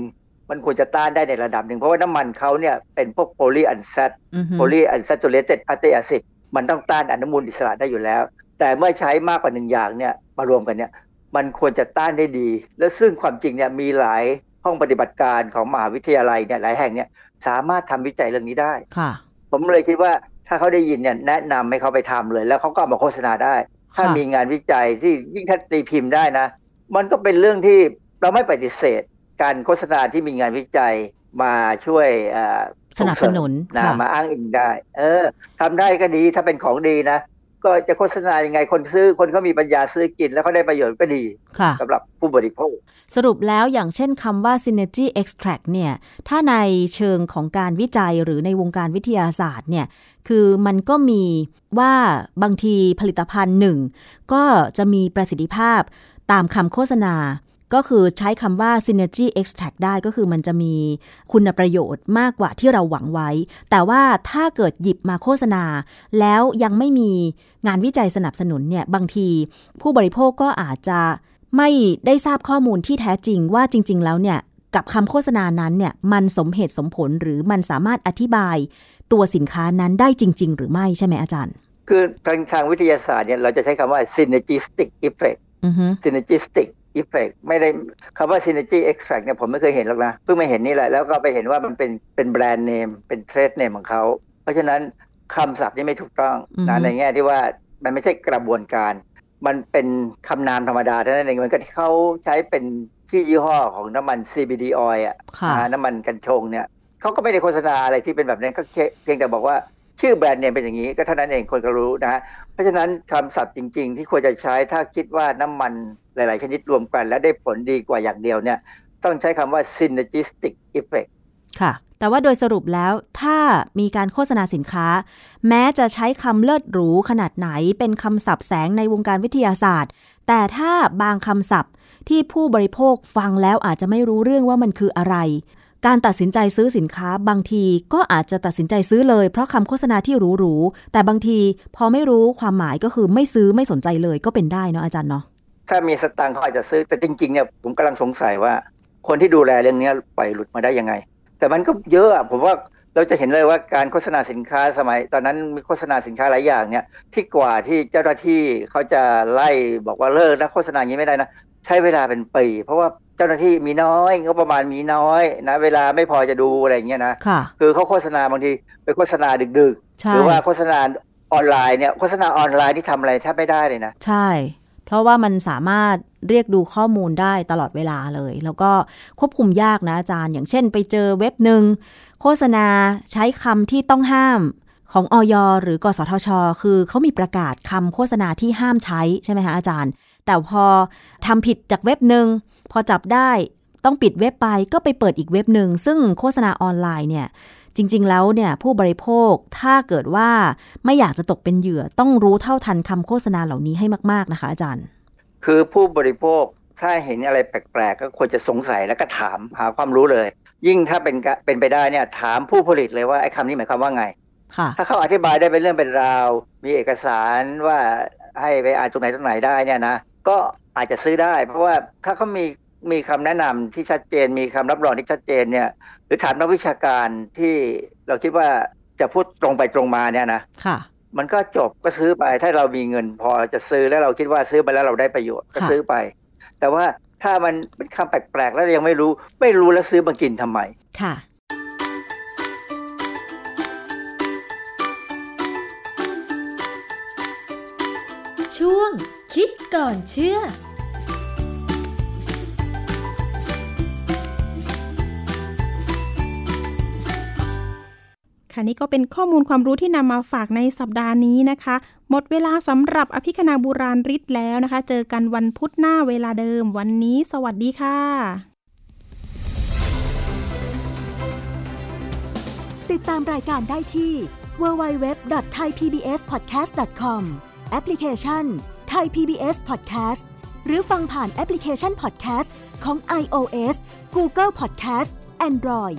มันควรจะต้านได้ในระดับหนึ่ง เพราะว่าน้ำมันเขาเนี่ยเป็นพวกโพลีอันแซตอือฮึโพลีอันซัตูเรต d ฟ a ต y แอซิดมันต้องต้านอนุมูลอิสระได้อยู่แล้ว แต่เมื่อใช้มากกว่าหนึ่งอย่างเนี่ยมารวมกันเนี่ยมันควรจะต้านได้ดี และซึ่งความจริงเนี่ยมีหลาย ห้องปฏิบัติการของมหาวิทยาลัยเนี่ยหลายแห่งเนี่ยสามารถทำวิจัยเรื่องนี้ได้ค่ะ ผมเลยคิดว่าถ้าเขาได้ยินเนี่ยแนะนำให้เขาไปทำเลย แล้วเขาก็เอามาโฆษณาได้ ถ้าค่ะมีงานวิจัยที่ยิ่งถ้าตีพิมพ์ได้นะ มันก็เป็นเรื่องที่เราไม่ปฏิเสธ การโฆษณาที่มีงานวิจัยมาช่วยสนับสนุนนะมาอ้างอิงได้ เออทำได้ก็ดีถ้าเป็นของดีนะ ก็จะโฆษณายังไงคนซื้อคนเขามีปัญญาซื้อกิน แล้วเขาได้ประโยชน์ก็ดีสำหรับผู้บริโภค สรุปแล้วอย่างเช่นคำว่า synergy extract เนี่ย ถ้าในเชิงของการวิจัยหรือในวงการวิทยาศาสตร์เนี่ย คือมันก็มีว่าบางทีผลิตภัณฑ์หนึ่ง ก็จะมีประสิทธิภาพตามคำโฆษณา ก็คือใช้คำว่า synergy extract ได้ก็คือมันจะมีคุณประโยชน์มากกว่าที่เราหวังไว้ แต่ว่าถ้าเกิดหยิบมาโฆษณา แล้วยังไม่มีงานวิจัยสนับสนุนเนี่ย บางทีผู้บริโภคก็อาจจะไม่ได้ทราบข้อมูลที่แท้จริงว่าจริง ๆ แล้วเนี่ยกับคำโฆษณานั้นเนี่ยมันสมเหตุสมผลหรือมันสามารถอธิบายตัวสินค้านั้นได้จริง ๆ หรือไม่ใช่ไหมอาจารย์ คือทางทางวิทยาศาสตร์เนี่ยเราจะใช้คำว่า synergistic effect synergistic effect ไม่ได้คำว่า synergy extract เนี่ยผมไม่เคยเห็นหรอกนะ เพิ่งมาเห็นนี่แหละ แล้วก็ไปเห็นว่ามันเป็นเป็นแบรนด์เนมเป็นเทรดเนมของเขา เพราะฉะนั้นคำศัพท์นี่ไม่ถูกต้องนะในแง่ที่ว่ามันไม่ใช่กระบวนการ มันเป็นคำนามธรรมดาเท่านั้นเองมันก็ที่เขาใช้เป็นชื่อยี่ห้อของน้ำมัน CBD oil อะน้ำมันกัญชงเนี่ยเขาก็ไม่ได้โฆษณาอะไรที่เป็นแบบนั้นก็เพียงแต่บอกว่า ชื่อแบรนด์เนมเป็นอย่างนี้ ก็เท่านั้นเองคนก็รู้นะฮะเพราะฉะนั้นคำศัพท์จริง ๆ ที่ควรจะใช้ถ้าคิดว่าน้ำมันหลาย ๆ ชนิดรวมกัน แล้วได้ผลดีกว่าอย่างเดียวเนี่ย ต้องใช้คำว่า synergistic effect ค่ะ แต่ว่าโดยสรุปแล้วถ้ามีการโฆษณาสินค้า แม้จะใช้คำเลิศหรูขนาดไหนเป็นคำศัพท์แสงในวงการวิทยาศาสตร์ แต่ถ้าบางคำศัพท์ที่ผู้บริโภคฟังแล้วอาจจะไม่รู้เรื่องว่ามันคืออะไร การตัดสินใจซื้อสินค้าบางทีก็อาจจะตัดสินใจซื้อเลย เพราะคำโฆษณาที่หรูๆแต่บางทีพอไม่รู้ความหมายก็คือไม่ซื้อไม่สนใจเลยก็เป็นได้เนาะอาจารย์เนาะถ้ามีสตางค์เขาอาจจะซื้อแต่จริงๆเนี่ยผมกำลังสงสัยว่า คนที่ดูแลเรื่องนี้ปล่อยหลุดมาได้ยังไง แต่มันก็เยอะอะผมว่าเราจะเห็นเลยว่าการโฆษณาสินค้าสมัย ตอนนั้นมีโฆษณาสินค้าหลายอย่างเนี่ย ที่กว่าที่เจ้าหน้าที่เขาจะไล่บอกว่าเลิกนะโฆษณาอย่างนี้ไม่ได้นะ ใช้เวลาเป็นปี เพราะว่า เจ้าหน้าที่มีน้อยงบประมาณมีน้อยนะ เวลาไม่พอจะดูอะไรเงี้ยนะค่ะ คือเขาโฆษณาบางทีไปโฆษณาดึกๆ หรือว่าโฆษณาออนไลน์เนี่ยโฆษณาออนไลน์ที่ทำอะไรแทบไม่ได้เลยนะ ใช่ เพราะว่ามันสามารถเรียกดูข้อมูลได้ตลอดเวลาเลย แล้วก็ควบคุมยากนะอาจารย์ อย่างเช่น ไปเจอเว็บหนึ่งโฆษณาใช้คำที่ต้องห้ามของออยหรือกสทช คือเขามีประกาศคำโฆษณาที่ห้ามใช้ใช่ไหมคะอาจารย์ แต่พอทำผิดจากเว็บหนึ่ง พอจับได้ต้องปิดเว็บไปก็ไปเปิดอีกเว็บหนึ่ง ซึ่งโฆษณาออนไลน์เนี่ยจริง ๆ แล้วเนี่ยผู้บริโภคถ้าเกิดว่าไม่อยากจะตกเป็นเหยื่อต้องรู้เท่าทันคำโฆษณาเหล่านี้ให้มาก ๆ นะคะ อาจารย์ คือผู้บริโภคถ้าเห็นอะไรแปลก ๆ ก็ควรจะสงสัยแล้วก็ถามหาความรู้เลย ยิ่งถ้าเป็นเป็นไปได้เนี่ยถามผู้ผลิตเลยว่าไอ้คำนี้หมายความว่าไงถ้าเขาอธิบายได้เป็นเรื่องเป็นราว มีเอกสารว่าให้ไปอ่านตรงไหนตรงไหนได้เนี่ยนะก็ อาจจะซื้อได้ เพราะว่าถ้าเขามีมีคำแนะนำที่ชัดเจน มีคำรับรองที่ชัดเจนเนี่ย หรือถามนักวิชาการที่เราคิดว่าจะพูดตรงไปตรงมาเนี่ยนะค่ะมันก็จบก็ซื้อไปถ้าเรามีเงิน พอจะซื้อแล้วเราคิดว่าซื้อไปแล้วเราได้ประโยชน์ก็ซื้อไป แต่ว่าถ้ามันเป็นคำแปลกๆ แล้วยังไม่รู้ ไม่รู้แล้วซื้อมากินทำไม ค่ะ ช่วงคิดก่อนเชื่อ ค่ะนี่ก็เป็นข้อมูลความรู้ที่นำมาฝากในสัปดาห์นี้นะคะ หมดเวลาสำหรับอภิคณาบุราริศแล้วนะคะ เจอกันวันพุธหน้าเวลาเดิม วันนี้สวัสดีค่ะ ติดตามรายการได้ที่ www.thaipbspodcast.com แอปพลิเคชัน Thai PBS Podcast หรือฟังผ่านแอปพลิเคชัน Podcast ของ iOS Google Podcast Android